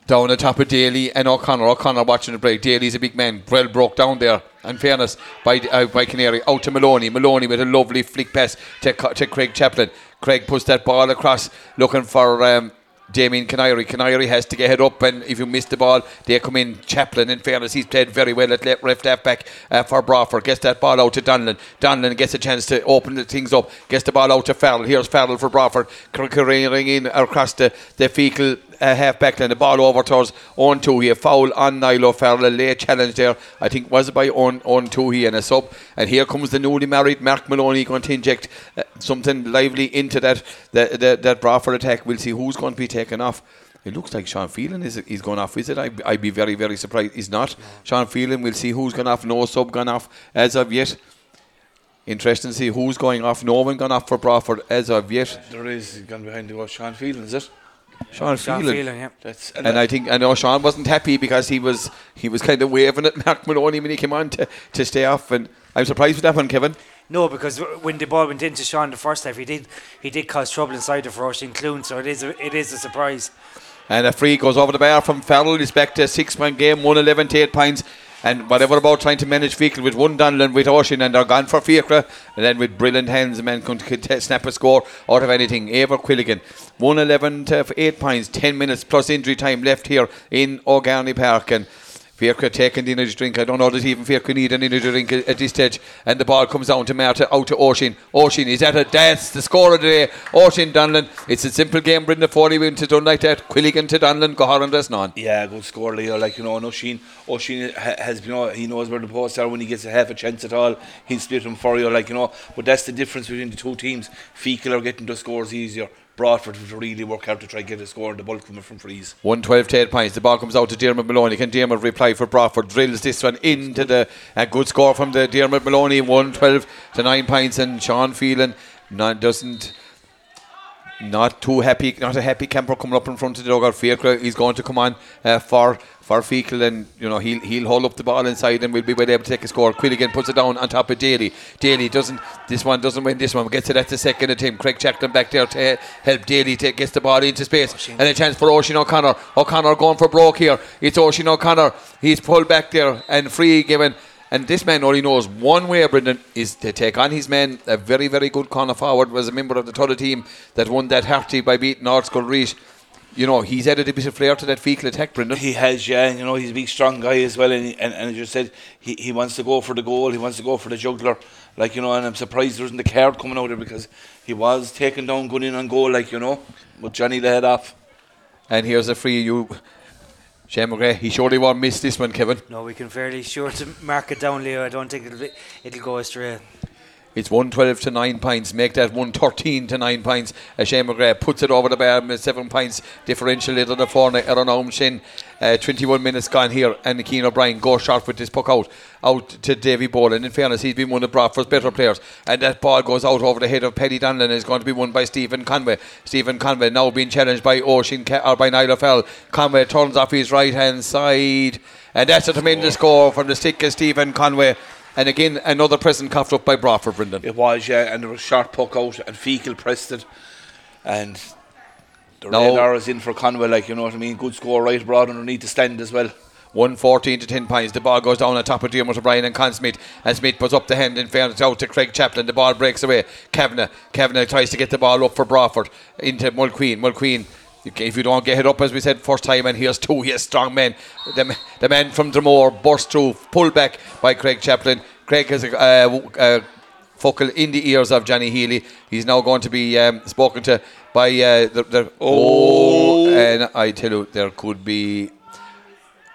Down the top of Daly and O'Connor. O'Connor watching the break. Daly's a big man. Well broke down there. In fairness, by uh, by Canary out to Maloney. Maloney with a lovely flick pass to, to Craig Chaplin. Craig puts that ball across, looking for um, Damien Canary. Canary has to get head up, and if you miss the ball, they come in. Chaplin, in fairness, he's played very well at left, left half back uh, for Broadford. Gets that ball out to Donlan. Donlan gets a chance to open the things up. Gets the ball out to Farrell. Here's Farrell for Broadford. Careering in across the, the Feakle uh, half back line. The ball over towards on Toohey. A foul on Niall O'Farrell. A late challenge there. I think was by on on Toohey and a sub. And here comes the newly married Mark Maloney going to inject uh, something lively into that the, the, that Broadford attack. We'll see who's going to be taken off. It looks like Sean Phelan is he's gone off. Is it? I, I'd be very very surprised. He's not. Sean Phelan. We'll see who's gone off. No sub gone off as of yet. Interesting to see who's going off. No one gone off for Broadford as of yet.
There is gone behind the goal. Sean Phelan, is it?
Sean,
Sean
Phelan.
Phelan, yeah.
That's
And I think I know Sean wasn't happy because he was he was kind of waving at Mark Maloney when he came on to, to stay off. And I'm surprised with that one, Kevin.
No, because when the ball went into Sean the first half, he did he did cause trouble inside of Roisin Clune, so it is a, it is a surprise.
And a free goes over the bar from Farrell. He's back to a six point game, 111 to 8 points. And whatever about trying to manage Feakle with one Donlan with Oisin and they're gone for Fiacre. And then with brilliant hands, man t- snap a score out of anything. Eibhear Quilligan, 111 to 8 points, 10 minutes plus injury time left here in O'Garney Park. And Fiacre taking the energy drink. I don't know that even Fiacre need an energy drink at, this stage. And the ball comes down to Marta, out to Oisin. Oisin is at a That's the score of the day. Oisin Donlan. It's a simple game. Brendan Foley went to done like that. Quilligan to Donlan. Goharan that's none.
Yeah, good score, Leo. Like, you know, and Oisin ha- has, you know, he knows where the posts are when he gets a half a chance at all. He'll split them for you, like, you know. But that's the difference between the two teams. Feakle are getting the scores easier. Broadford have to really work out to try and get a score, and the bulk coming from frees.
112 to 8 points. The ball comes out to Dermot Maloney. Can Dermot reply for Broadford? Drills this one into the a good score from the Dermot Maloney. 112 to 9 points. And Sean Phelan not, doesn't. Not too happy, not a happy camper coming up in front of the dugout. Fiacre, he's going to come on uh, for for Feakle, and you know he'll he'll hold up the ball inside, and we'll be able to take a score. Quilligan puts it down on top of Daly. Daly doesn't. This one doesn't win. This one gets it at the second attempt. Craig Chaplin back there to help Daly to gets the ball into space, and a chance for Oisin O'Connor. O'Connor going for broke here. It's Oisin O'Connor. He's pulled back there and free given. And this man only knows one way, Brendan, is to take on his men. A very, very good corner forward was a member of the Tulla team that won that Harty by beating North Skull Reach. You know, he's added a bit of flair to that Feakle attack, Brendan.
He has, yeah. You know, he's a big, strong guy as well. And, he, and, and as you said, he, he wants to go for the goal. He wants to go for the juggler. Like, you know, and I'm surprised there isn't the card coming out there because he was taken down, going in on goal, like, you know. But Johnny the head off.
And here's a free you. Shane McGrath, he surely won't miss this one, Kevin.
No, we can fairly sure to mark it down, Leo. I don't think it'll be, it'll go astray.
It's 112 to 9 points. Make that 113 to 9 points. Uh, Shane McGrath puts it over the bar with 7 points differential into the four around home shin. Uh, 21 minutes gone here, and Keane O'Brien goes short with this puck out out to Davy Boland. In fairness, he's been one of Broadford's better players, and that ball goes out over the head of Paddy Donlan. Is going to be won by Stephen Conway. Stephen Conway now being challenged by Ca- or by Niall Fell. Conway turns off his right hand side, and that's a tremendous score from the stick of Stephen Conway. And again, another present coughed up by Broadford, Brendan.
It was, yeah. And there was sharp puck out, and Feakle pressed it. And the
No.
radar is in for Conway, like, you know what I mean? Good score right broad underneath the stand as well.
114 to 10 points. The ball goes down on top of Dermot O'Brien and Con Smyth. And Smyth puts up the hand in fairness out to Craig Chaplin. The ball breaks away. Kavanagh. Kavanagh tries to get the ball up for Broadford into Mulqueen. Mulqueen. If you don't get it up, as we said, first time, and here's two, here's strong men. The, the man from Dromore burst through, pulled back by Craig Chaplin. Craig has a, uh, uh, focal in the ears of Johnny Healy. He's now going to be um, spoken to by uh, the, the oh, and I tell you, there could be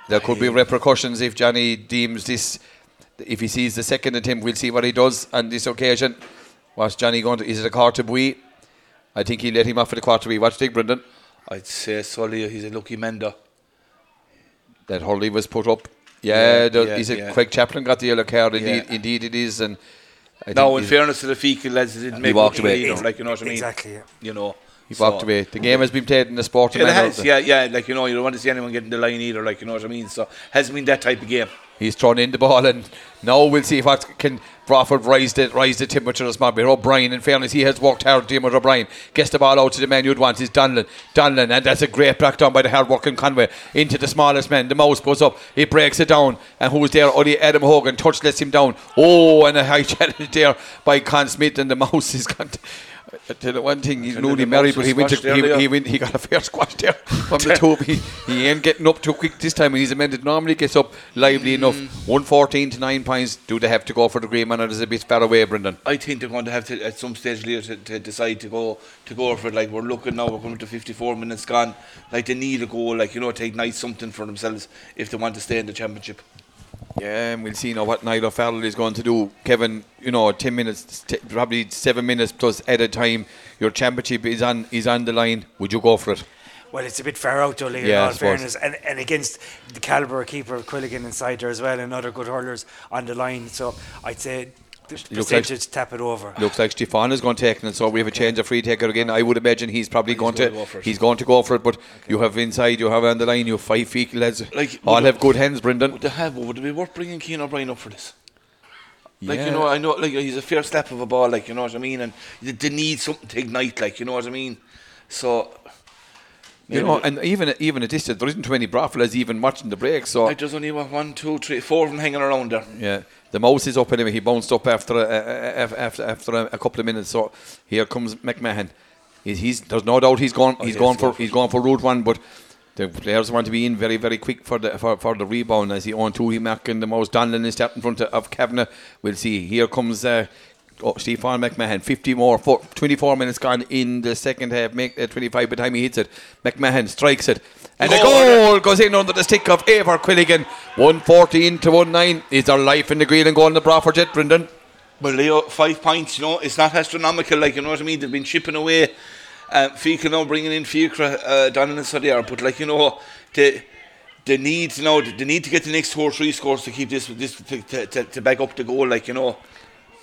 there could be repercussions if Johnny deems this. If he sees the second attempt, we'll see what he does on this occasion. What's Johnny going to? Is it a quarter bui? I think he let him off for the quarter bui. You think, Brendan?
I'd say Sully, he's a lucky mender.
That Hurley was put up. Yeah,
Yeah,
the,
yeah,
is it
yeah.
Craig Chaplin got the yellow card? Indeed,
Yeah.
indeed it is. And I
Now,
think
in fairness to the Feakle lads, they didn't make
walked
much of it
away.
either, like, you know what I mean?
Exactly, yeah.
You know.
He
so-
walked away. The game has been played in the sport.
It has, yeah, yeah, like, you know, you don't want to see anyone getting the line either, like, you know what I mean? So, hasn't been that type of game.
He's thrown in the ball, and now we'll see if what can Broadford rise the rise the temperature of small bit. O'Brien, in fairness, he has worked hard. Dermot O'Brien gets the ball out to the man you'd want. Is Donlan, Donlan, and that's a great block down by the hard working Conway into the smallest man. The mouse goes up, he breaks it down, and who's there? Only Adam Hogan. Touch lets him down. Oh, and a high challenge there by Con Smyth, and the mouse is gone. Tell you one thing, he's newly married, but he went to, he, he, went, he got a fair squash there from the two. He, he ain't getting up too quick this time. and He's a man that normally gets up lively enough.
Mm.
114 to 9 points. Do they have to go for the green man or is it a bit far away, Brendan?
I think they're going to have to, at some stage later, to, to decide to go to go for it. Like, we're looking now, we're coming to 54 minutes gone. Like, they need a goal, like, you know, to ignite something for themselves if they want to stay in the championship.
Yeah, and we'll see now what Niall O'Farrell is going to do. Kevin, you know, 10 minutes, t- probably 7 minutes plus added time. Your championship is on is on the line. Would you go for it?
Well, it's a bit far out, though,
Yeah,
in all fairness. And, and against the calibre keeper of Quilligan inside there as well, and other good hurlers on the line. So I'd say the
like-
percentage tap it over.
Looks like Stefan is going to take it, and so we have a change of free taker again. I would imagine he's probably going,
going
to,
to go for it.
he's going to go for it. But you have inside, you have on the line, you have five feet lads.
Like,
all have
it-
good hands, Brendan.
Would they have, would it be worth bringing Keane O'Brien up for this? Like,
Yeah.
you know, I know, like, he's a fair step of a ball, like, you know what I mean? And they, they need something to ignite, like, you know what I mean? So,
You know, and even even at this, stage, there isn't too many Brothfellas even watching the break. So
like, there's only what, one, two, three, four of them hanging around there.
yeah, the mouse is up anyway. He bounced up after a, a- a- after after a, a couple of minutes. So here comes McMahon. He's, he's there's no doubt he's going he's
yes,
going
go
for he's going for route one, but. the players want to be in very, very quick for the for, for the rebound. as he on two, he marking the most. Donlan is stepped in front of, of Kavanagh. We'll see. Here comes. Uh, Oh, Stefan McMahon, 50 more, four, 24 minutes gone in the second half. Make uh, 25 by the time he hits it. McMahon strikes it, and the goal goes in under the stick of Eibhear Quilligan. 114 to 19 is their life in the green and goal in the Broadford Jet, Brendan.
Well, Leo, five points, you know, it's not astronomical, like, you know what I mean? They've been chipping away. Uh, Fiacre now bringing in Fiacre uh, down in the Sadiar, but, like, you know, they, they need, you know, they need to get the next two or three scores to keep this, this to, to, to, to back up the goal, like, you know.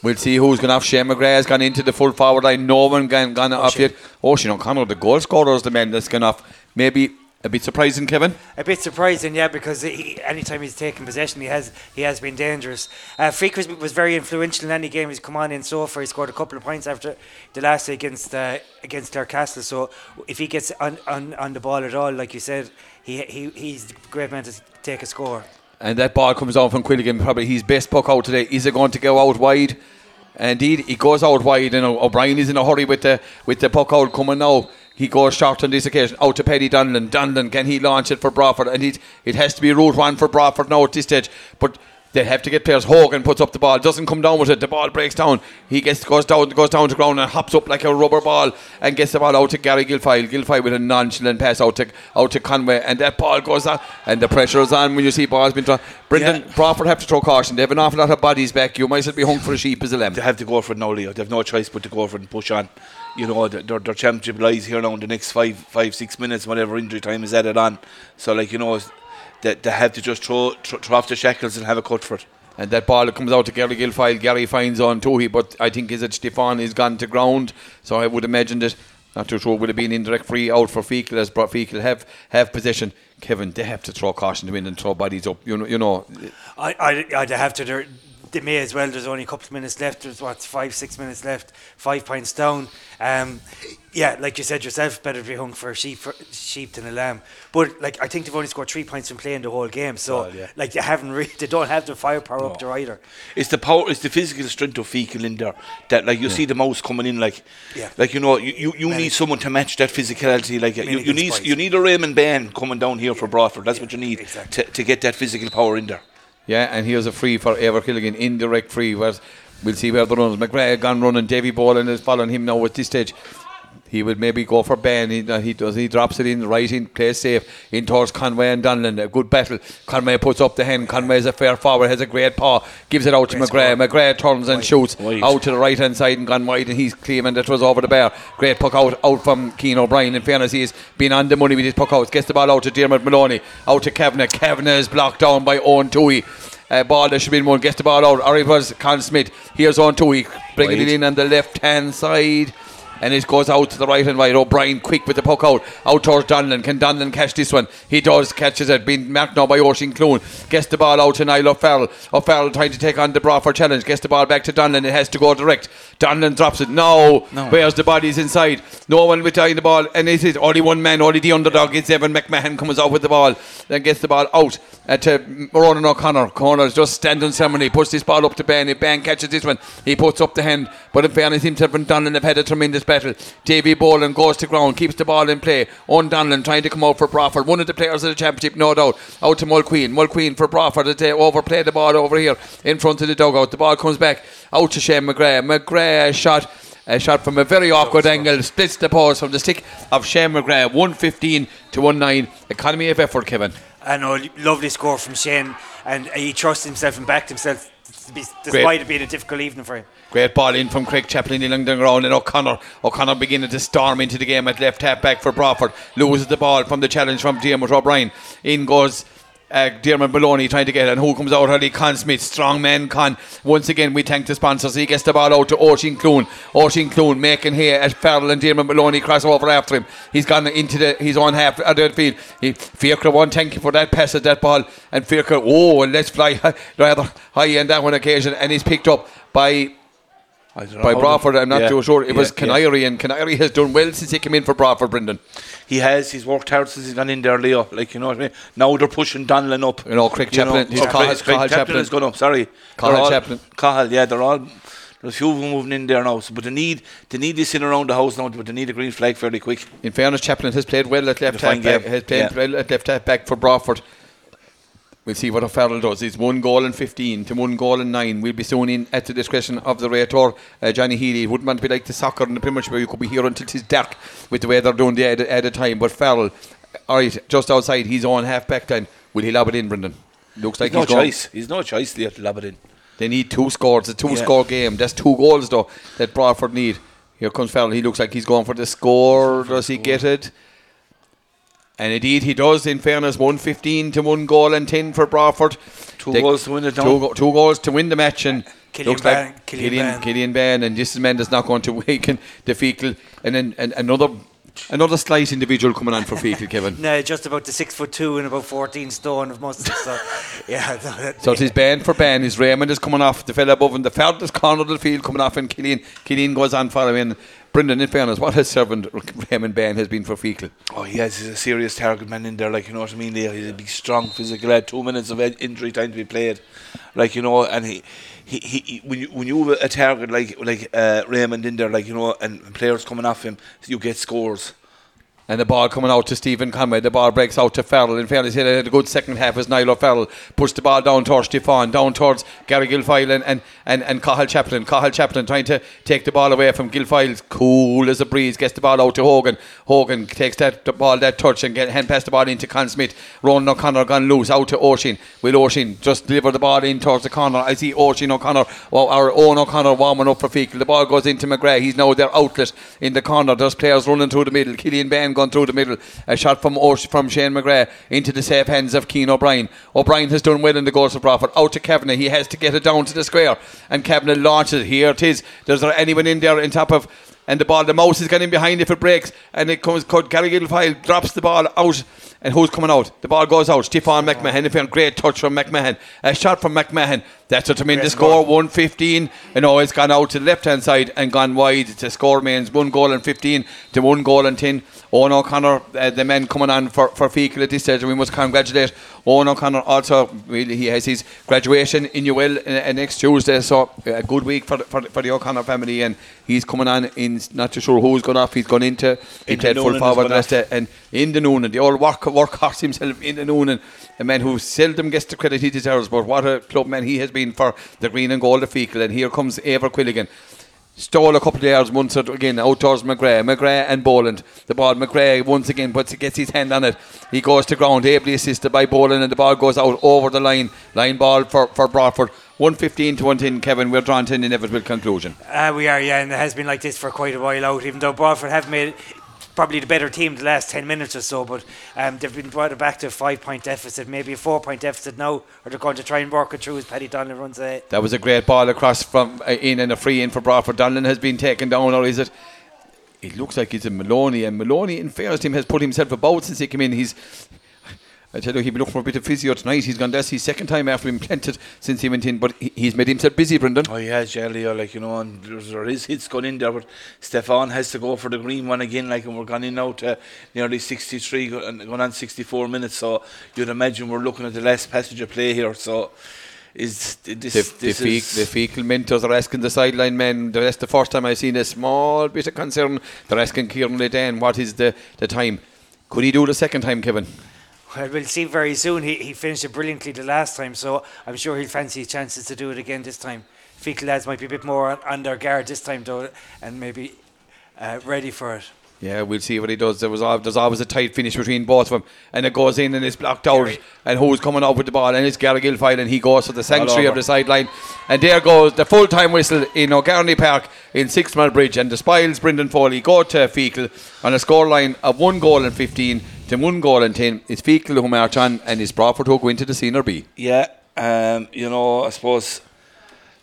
We'll see who's going to have Shane McGrath has gone into the full forward line. No one gone, gone off
Shane.
yet. Oisin O'Connor, the goal scorer, is the man that's gone off. Maybe a bit surprising, Kevin.
A bit surprising, yeah, because he, anytime he's taken possession, he has he has been dangerous. Uh, Freak was, very influential in any game he's come on in so far. He scored a couple of points after the last day against uh, against Clarecastle. So if he gets on, on, on the ball at all, like you said, he, he he's a great man to take a score.
And that ball comes on from Quilligan, probably his best puck out today. Is it going to go out wide? Indeed, he goes out wide, and O'Brien is in a hurry with the with the puck out coming now. He goes short on this occasion, out to Paddy Donlan. Donlan, can he launch it for Broadford? And it, it has to be route one for Broadford now at this stage. But they have to get players. Hogan puts up the ball, doesn't come down with it. The ball breaks down. He gets goes down, goes down to ground and hops up like a rubber ball and gets the ball out to Gary Guilfoyle. Guilfoyle with a nonchalant pass out to out to Conway, and that ball goes out, and the pressure is on when you see balls being thrown. Brendan
Yeah.
Broadford have to throw caution. They have an awful lot of bodies back. You might as well be hung for a sheep as a lamb.
They have to go for it now, Leo. They have no choice but to go for it and push on. You know, their, their championship lies here now in the next five, five, six minutes, whatever injury time is added on. So, like, you know, they, they have to just throw, throw, throw off the shackles and have a cut for it.
And that ball comes out to Gary Guilfoyle. Gary finds on Toohey, but I think is it Stefan is gone to ground. So I would imagine that not too sure would have been indirect free out for Feakle as Bro- Feakle have have possession. Kevin, they have to throw caution to win and throw bodies up. You know, you know.
I, I, I'd have to. There, they may as well. There's only a couple of minutes left. There's what five, six minutes left. Five points down. Um, yeah, like you said yourself, better to be hung for a sheep, for, sheep than a lamb. But like I think they've only scored three points from playing the whole game. So
Well, yeah.
like they haven't really, they don't have the firepower up there either.
It's the power, it's the physical strength of Feakle in there that, like, you see the mouse coming in, like,
Yeah.
like you know, you, you, you need someone to match that physicality. Like, you,
Many
you
good
need
spies.
you need a Raymond Bain coming down here for Broadford. That's what you need
exactly.
to, to get that physical power in there.
Yeah, and here's a free for Eibhear Quilligan, indirect free. Whereas we'll see where the runs. McGrath gone running. Davy Boland is following him now at this stage. He would maybe go for Ben. He, he does. He drops it in right in, plays safe in towards Conway and Donlan. A good battle. Conway puts up the hand. Conway is a fair forward. Has a great paw. Gives it out to
Great
McGrath.
score.
McGrath turns and shoots out to the right hand side and gone wide. And he's claiming that was over the bar. Great puck out out from Keane O'Brien. In fairness, he's been on the money with his puck out. Gets the ball out to Dermot Maloney. Out to Kavanagh. Kavanagh is blocked down by Owen Toohey. Uh, ball that should be in one. Gets the ball out. Or it was Con Smyth. Here's Owen Toohey bringing it in on the left hand side. And it goes out to the right and right. O'Brien quick with the puck out. Out towards Donlan. Can Donlan catch this one? He does. Catches it. Being marked now by Oisin Clune. Gets the ball out to Niall O'Farrell. O'Farrell trying to take on the Broadford challenge. Gets the ball back to Donlan. It has to go direct. Donlan drops it. No.
No.
Where's the bodies inside? No one behind the ball. And it is only one man. Only the underdog. It's Evan McMahon comes out with the ball. Then gets the ball out uh, to Ronan O'Connor. Corner's just standing ceremony. Puts this ball up to Ben. If Ben catches this one, he puts up the hand. But in fairness, himself and Donlan have had a tremendous battle. Davy Boland goes to ground, keeps the ball in play. On Donlan trying to come out for Broadford. One of the players of the championship, no doubt. Out to Mulqueen. Mulqueen for Broadford. They overplay the ball over here in front of the dugout. The ball comes back out to Shane McGrath. McGrath shot. A shot from a very awkward angle, splits the post from the stick of Shane McGrath, 115 to 19. Economy of effort, Kevin.
I know, lovely score from Shane, and he trusts himself and backed himself, despite it being a difficult evening for him.
Great ball in from Craig Chaplin along the ground and O'Connor. O'Connor beginning to storm into the game at left half back for Broadford. Loses the ball from the challenge from Dermot O'Brien. In goes uh, Dermot Maloney trying to get. And who comes out early? Con Smyth. Strong man Con. Once again, we thank the sponsors. He gets the ball out to Oisin Clune. Oisin Clune making here as Farrell and Dermot Maloney cross over after him. He's gone into the his own half of the field. He, Fiacre one, thank you for that pass at that ball. And Fiacre, oh, and let's fly rather high on that one occasion. And he's picked up by by
Broadford.
I'm not
yeah,
too sure. It
yeah,
was
yeah.
Canary, and Canary has done well since he came in for Broadford, Brendan.
He has. He's worked hard since he's gone in there, Leo. Like you know what I mean. Now they're pushing Donlan up.
You know, Craig
You know,
Chaplin-
oh,
Cathal-
Craig,
Cathal
Chaplin has gone up. Sorry, Cathal all-
Chaplin.
Cathal, yeah, they're all There's a few of them moving in there now. So, but they need they need this in around the house now. But they need a green flag fairly quick.
In fairness, Chaplin has played well at left half back.
game.
Has played
Yeah.
well at left half back for Broadford. We'll see what O'Farrell does. He's one goal and 15 to one goal and nine. We'll be soon in at the discretion of the rator, uh, Johnny Healy. It wouldn't want to be like the soccer in the Premiership where you could be here until it's dark with the way they're doing the at, at a time. But Farrell, all right, just outside his own half back line. Will he lob it in, Brendan? Looks like
He's no
he's gone.
choice. He's no choice there to lob it in.
They need two scores. It's a two
Yeah.
score game. That's two goals though that Broadford need. Here comes Farrell. He looks like he's going for the score. Does he get it? And indeed he does. In fairness, one fifteen to one goal and ten for Broadford.
Two
They-
goals to win it.
Two, go- two goals to win the match, and
Killian
looks
Ban-
like
Killian
Killian,
Ban.
Killian Ban, and this man is not going to weaken the Feakle, and then and another another slight individual coming on for Feakle, Kevin.
No, just about the six foot two and about 14 stone of muscle. So, yeah. that-
So it is ban for ban. His Raymond is coming off the fella above him. The furthest corner of the field coming off, and Killian Killian goes on following. Brendan, in fairness, what has servant Raymond Ban has been for Feakle?
Oh, has he's a serious target man in there. Like you know what I mean. He's a big, strong, physical. Had two minutes of injury time to be played. Like you know, and he. He, he, he- when you when you have a target like like uh, Raymond in there, like you know, and players coming off him, you get scores.
And the ball coming out to Stephen Conway. The ball breaks out to Farrell. In fairness, he had a good second half as Niall O'Farrell pushed the ball down towards Stefan, down towards Gary Guilfoyle and, and, and, and Cathal Chaplin. Cathal Chaplin trying to take the ball away from Guilfoyle. Cool as a breeze. Gets the ball out to Hogan. Hogan takes that the ball, that touch, and get, hand pass the ball into Con Smyth. Ronan O'Connor gone loose out to Oisin. Will Oisin just deliver the ball in towards the corner? I see Oisin O'Connor, or our own O'Connor warming up for Feakle. The ball goes into McGrath. He's now their outlet in the corner. There's players running through the middle. Killian Bain gone through the middle. A shot from Osh, from Shane McGrath into the safe hands of Keane O'Brien. O'Brien has done well in the goals of Broadford. Out to Kavanagh. He has to get it down to the square. And Kavanagh launches it. Here it is. There's there anyone in there in top of and the ball, the mouse is getting behind if it breaks, and it comes. Gary Guilfoyle drops the ball out, and who's coming out? The ball goes out. Stefan McMahon. Great touch from McMahon, a shot from McMahon. That's what I mean. The score 115. You know, it's gone out to the left hand side and gone wide. The score means one goal and 15 to one goal and 10. Owen O'Connor, uh, the men coming on for, for Feakle at this stage, and we must congratulate Owen O'Connor. Also, he has his graduation in Newell uh, uh, next Tuesday, so uh, a good week for, the- for, the- for the O'Connor family, and he's coming on in, not too sure who's gone off, he's gone into, he
Into
played full
Noonan
forward last day, and in the noon, and the old work, work horse himself in the noon, and a man who seldom gets the credit he deserves, but what a club man he has been for the green and gold of Feakle, and here comes Eibhear Quilligan. Stole a couple of yards once or again out towards McGrath. McGrath and Boland. The ball, McGrath once again puts gets his hand on it. He goes to ground, ably assisted by Boland, and the ball goes out over the line. Line ball for, for Broadford. 115 to 110, Kevin. We're drawn to an inevitable conclusion.
Uh, we are, yeah, and it has been like this for quite a while out, even though Broadford have made probably the better team the last 10 minutes or so, but um, they've been brought back to a five point deficit, maybe a four point deficit now, or they're going to try and work it through as Paddy Donnelly runs a.
That was a great ball across from uh, in and a free in for Broadford. Donlan has been taken down, or is it? It looks like it's a Maloney, and Maloney, in fairness to him, has put himself about since he came in. He's, I tell you, he'd be looking for a bit of physio tonight. He's gone. That's his second time after being planted since he went in, but he, he's made himself busy, Brendan.
Oh yeah, Jelly, uh, like you know, and there's, there is hits going in there, but Stefan has to go for the green one again, like, and we're gone in now to nearly 63, and going on 64 minutes. So you'd imagine we're looking at the last passage of play here. So is this
The, the,
this
fe-
is
the Feakle mentors are asking the sideline men. That's the first time I've seen a small bit of concern. They're asking Kieran Ledan what is the, the time. Could he do the second time, Kevin?
Well, we'll see very soon. He, he finished it brilliantly the last time, so I'm sure he'll fancy his chances to do it again this time. Feakle lads might be a bit more on, on their guard this time, though, and maybe uh, ready for it.
Yeah, we'll see what he does. There was al- there's always a tight finish between both of them, and it goes in and it's blocked out. And who's coming out with the ball? And it's Gary Guilfoyle, and he goes to the sanctuary of the sideline. And there goes the full time whistle in O'Garney Park in Sixmilebridge. And the Spiles, Brendan Foley, go to Feakle on a scoreline of one goal and 15 to one goal and 10. It's Feakle who march on, and it's Broadford who go into the senior B.
yeah, um, you know, I suppose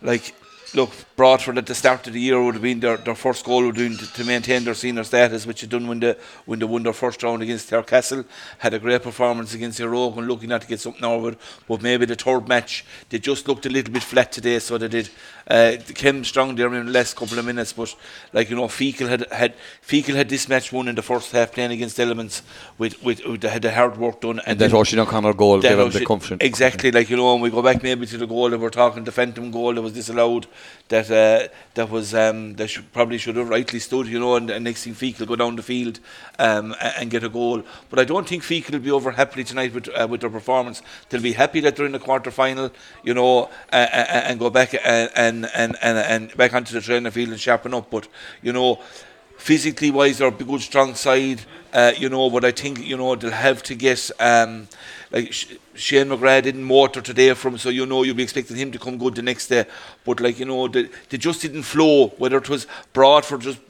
like look, Broadford at the start of the year would have been their, their first goal would have been to, to maintain their senior status, which they done when they when they won their first round against Castle. Had a great performance against Iroquois and looking not to get something over it. But maybe the third match they just looked a little bit flat today, so they did. Uh, came strong there in the last couple of minutes, but like you know, Feakle had had Feakle had this match won in the first half playing against Elements with with, with they had the hard work done
And that
then-
Oisin O'Connor goal
that
gave him the comfort.
Exactly, like you know, and we go back maybe to the goal that we're talking, the phantom goal that was disallowed. that uh, that was um, that should, probably should have rightly stood, you know, and, and next thing Feakle go down the field um, and get a goal. But I don't think Feakle will be over happily tonight with uh, with their performance. They'll be happy that they're in the quarter final, you know, uh, uh, and go back and and, and and and back onto the training field and sharpen up. But you know physically wise, they're a good, strong side, uh, you know. But I think you know they'll have to get um, like Sh- Shane McGrath didn't motor today from, so you know you'll be expecting him to come good the next day. But like you know, they, they just didn't flow. Whether it was Broadford just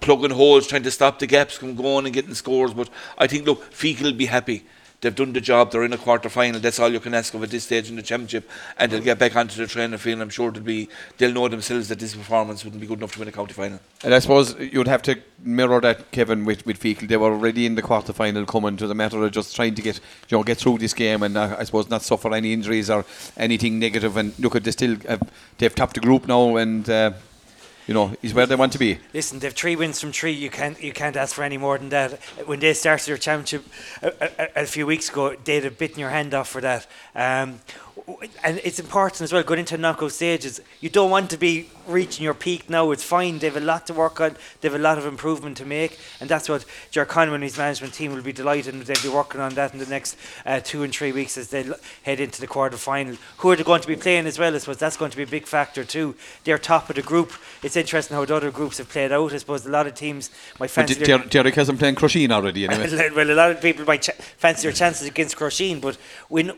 plugging holes, trying to stop the gaps from going and getting scores. But I think look, Feakle will be happy. They've done the job. They're in a quarter final. That's all you can ask of at this stage in the championship, and they'll get back onto the training field. I'm sure they'll be. They'll know themselves that this performance wouldn't be good enough to win a county final.
And I suppose you'd have to mirror that, Kevin, with, with Feakle. They were already in the quarter final coming to the matter of just trying to get you know get through this game and uh, I suppose not suffer any injuries or anything negative. And look at they still have, they've topped the group now and uh, you know is where they want to be.
Listen, they've three wins from three. You can't you can't ask for any more than that. When they started their championship a, a, a few weeks ago, they'd have bitten your hand off for that. Um, and it's important as well going into knockout stages. You don't want to be reaching your peak now. It's fine. They've a lot to work on. They've a lot of improvement to make, and that's what Ger Conway and his management team will be delighted. and They'll be working on that in the next uh, two and three weeks as they l- head into the quarter final. Who are they going to be playing as well? I suppose that's going to be a big factor too. They're top of the group. It's interesting how the other groups have played out. I suppose a lot of teams might
But
fancy.
Der- Derek has them playing Crusheen already anyway.
well, a lot of people might ch- fancy their chances against Crusheen, but we kn-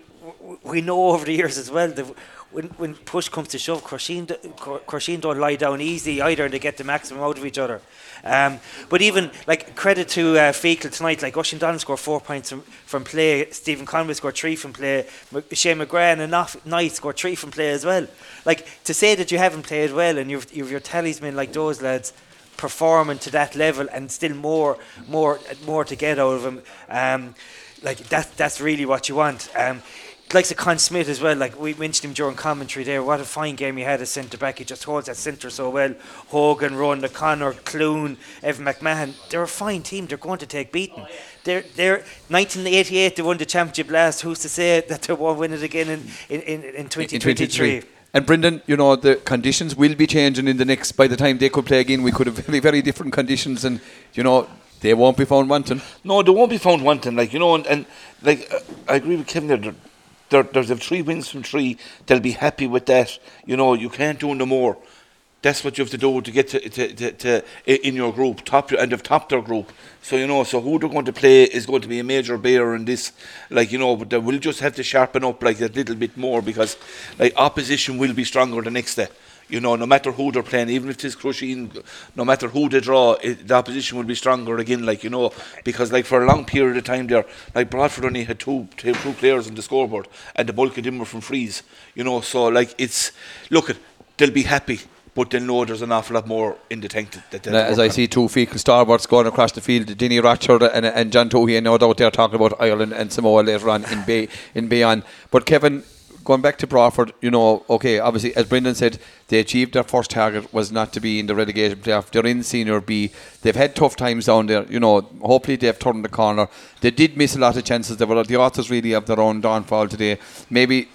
we know over the years as well that when when push comes to shove, Crusheen d- don't lie down easy either, and they get the maximum out of each other. Um, but even like credit to uh, Feakle tonight, like Oisin Donlan scored four points from, from play, Stephen Conway scored three from play, M- Shane McGrath and enough Knight scored three from play as well. Like to say that you haven't played well and you've you've your talisman like those lads performing to that level and still more more more to get out of them. um, like that that's really what you want um, likes of Con Smyth as well like we mentioned him during commentary there what a fine game he had as centre back he just holds that centre so well Hogan Ron O'Connor Clune Evan McMahon they're a fine team they're going to take beating they're, they're 1988 they won the championship last who's to say that they won't win it again in, in, in, in
in
2023
And Brendan, you know the conditions will be changing in the next. By the time they could play again, we could have very, very different conditions, and you know they won't be found wanting.
No, they won't be found wanting. Like you know, and, and like uh, I agree with Kevin there. There, there. There's a three wins from three. They'll be happy with that. You know, you can't do no more. That's what you have to do to get to, to, to, to in your group, top your, and they've topped their group. So you know, so who they're going to play is going to be a major bearer in this. Like you know, but they will just have to sharpen up like a little bit more because like opposition will be stronger the next day. You know, no matter who they're playing, even if it's Crusheen, no matter who they draw, it, the opposition will be stronger again. Like you know, because like for a long period of time there, like Broadford only had two, two players on the scoreboard, and the bulk of them were from frees. You know, so like it's look at they'll be happy, but they'll know there's an awful lot more in the tank that, that
as I
on.
see two Feakle starboards going across the field, Denny Ratchard and, and John Toohey, no doubt they're talking about Ireland and Samoa later on in Bay in Bayonne. But Kevin, going back to Broadford, you know, okay, obviously as Brendan said, they achieved their first target was not to be in the relegation playoff. They're in senior B. They've had tough times down there. You know, hopefully they've turned the corner. They did miss a lot of chances. They were the authors really of their own downfall today. Maybe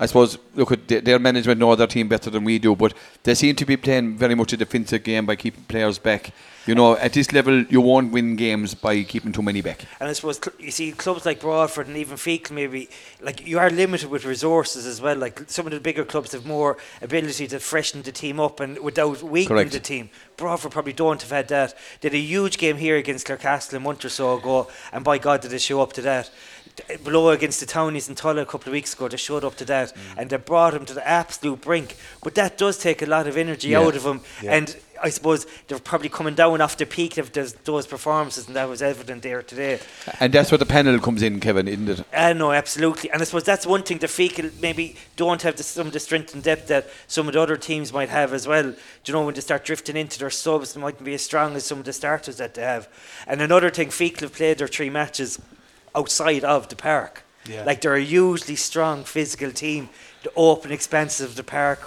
I suppose, look at their management know their team better than we do, but they seem to be playing very much a defensive game by keeping players back. You know, at this level, you won't win games by keeping too many back.
And I suppose you see clubs like Broadford and even Feakle maybe like you are limited with resources as well. Like some of the bigger clubs have more ability to freshen the team up and without weakening
Correct.
the team. Broadford probably don't have had that. They had a huge game here against Clarecastle a month or so ago, and by God did they show up to that. Below against the Townies in Tulla a couple of weeks ago, they showed up to that, and they brought him to the absolute brink. But that does take a lot of energy
Yeah.
out of him, and I suppose they're probably coming down off the peak of those, those performances, and that was evident there today.
And that's where the panel comes in, Kevin, isn't it?
Uh, no, absolutely. And I suppose that's one thing the Feakle maybe don't have the, some of the strength and depth that some of the other teams might have as well. Do you know, when they start drifting into their subs, they mightn't be as strong as some of the starters that they have. And another thing, Feakle have played their three matches outside of the park.
Yeah.
Like they're a hugely strong physical team. The open expanses of the park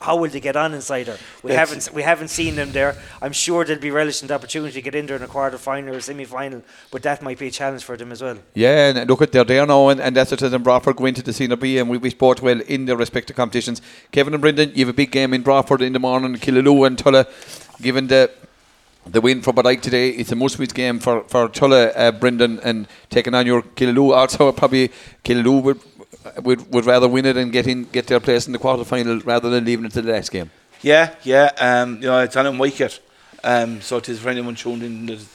how will they get on inside her? We haven't we haven't seen them there. I'm sure they'll be relishing the opportunity to get in there in a quarter final or semi final, but that might be a challenge for them as well.
Yeah, and look at they're there now, and, and that's it is in Broadford going to the Senior B, and we wish both well in their respective competitions. Kevin and Brendan, you have a big game in Broadford in the morning, Killaloe and Tulla, given the the win for Bodyke today. It's a must-win game for for Tulla, uh, Brendan, and taking on your Killaloe. Also, probably Killaloe would, would would rather win it and get in get their place in the quarter final rather than leaving it to the next game.
Yeah, yeah. Um, you know, it's on in Wycott. Um, so it is for anyone tuned in. That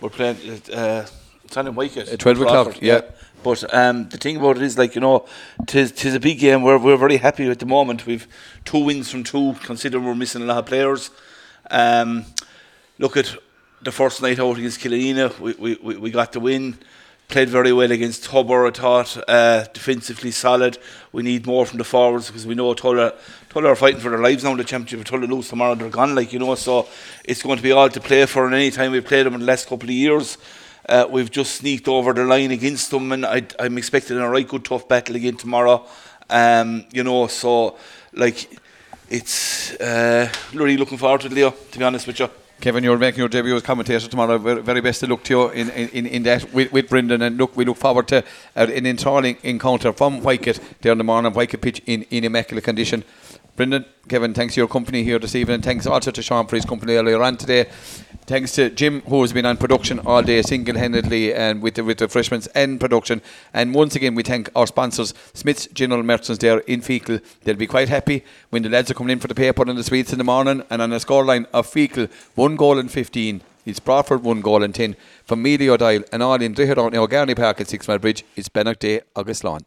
we're playing. Uh, it's on in Wycott.
At 12 o'clock,
Broadford,
yeah.
But um, the thing about it is, like you know, tis tis a big game. We're we're very happy at the moment. We've two wins from two. Considering we're missing a lot of players. Um, look at the first night out against Killanena. We, we, we, got the win. Played very well against Tubber, I thought. Uh, defensively solid. We need more from the forwards because we know Tulla, Tulla are fighting for their lives now in the championship. If Tulla lose tomorrow, they're gone, like, you know. So it's going to be all to play for. And any time we've played them in the last couple of years, uh, we've just sneaked over the line against them. And I, I'm expecting a right good tough battle again tomorrow. Um, you know, so, like, it's uh, really looking forward to it, Leo, to be honest with you.
Kevin, you're making your debut as commentator tomorrow. Very, best of luck to you in, in, in that with, with Brendan. And look, we look forward to uh, an enthralling encounter from Wycott there in the morning. Wycott pitch in, in immaculate condition. Brendan, Kevin, thanks for your company here this evening. Thanks also to Sean for his company earlier on today. Thanks to Jim, who has been on production all day single-handedly and with the, with the refreshments and production. And once again, we thank our sponsors, Smyth's General Merchants there in Feakle. They'll be quite happy when the lads are coming in for the paper and the sweets in the morning. And on a scoreline of Feakle, one goal and 15. It's Broadford, one goal and 10. From Mealy O'Dial and all in Drihadon, O'Garney Park at Sixmilebridge, it's Bennock Day, August Lawn.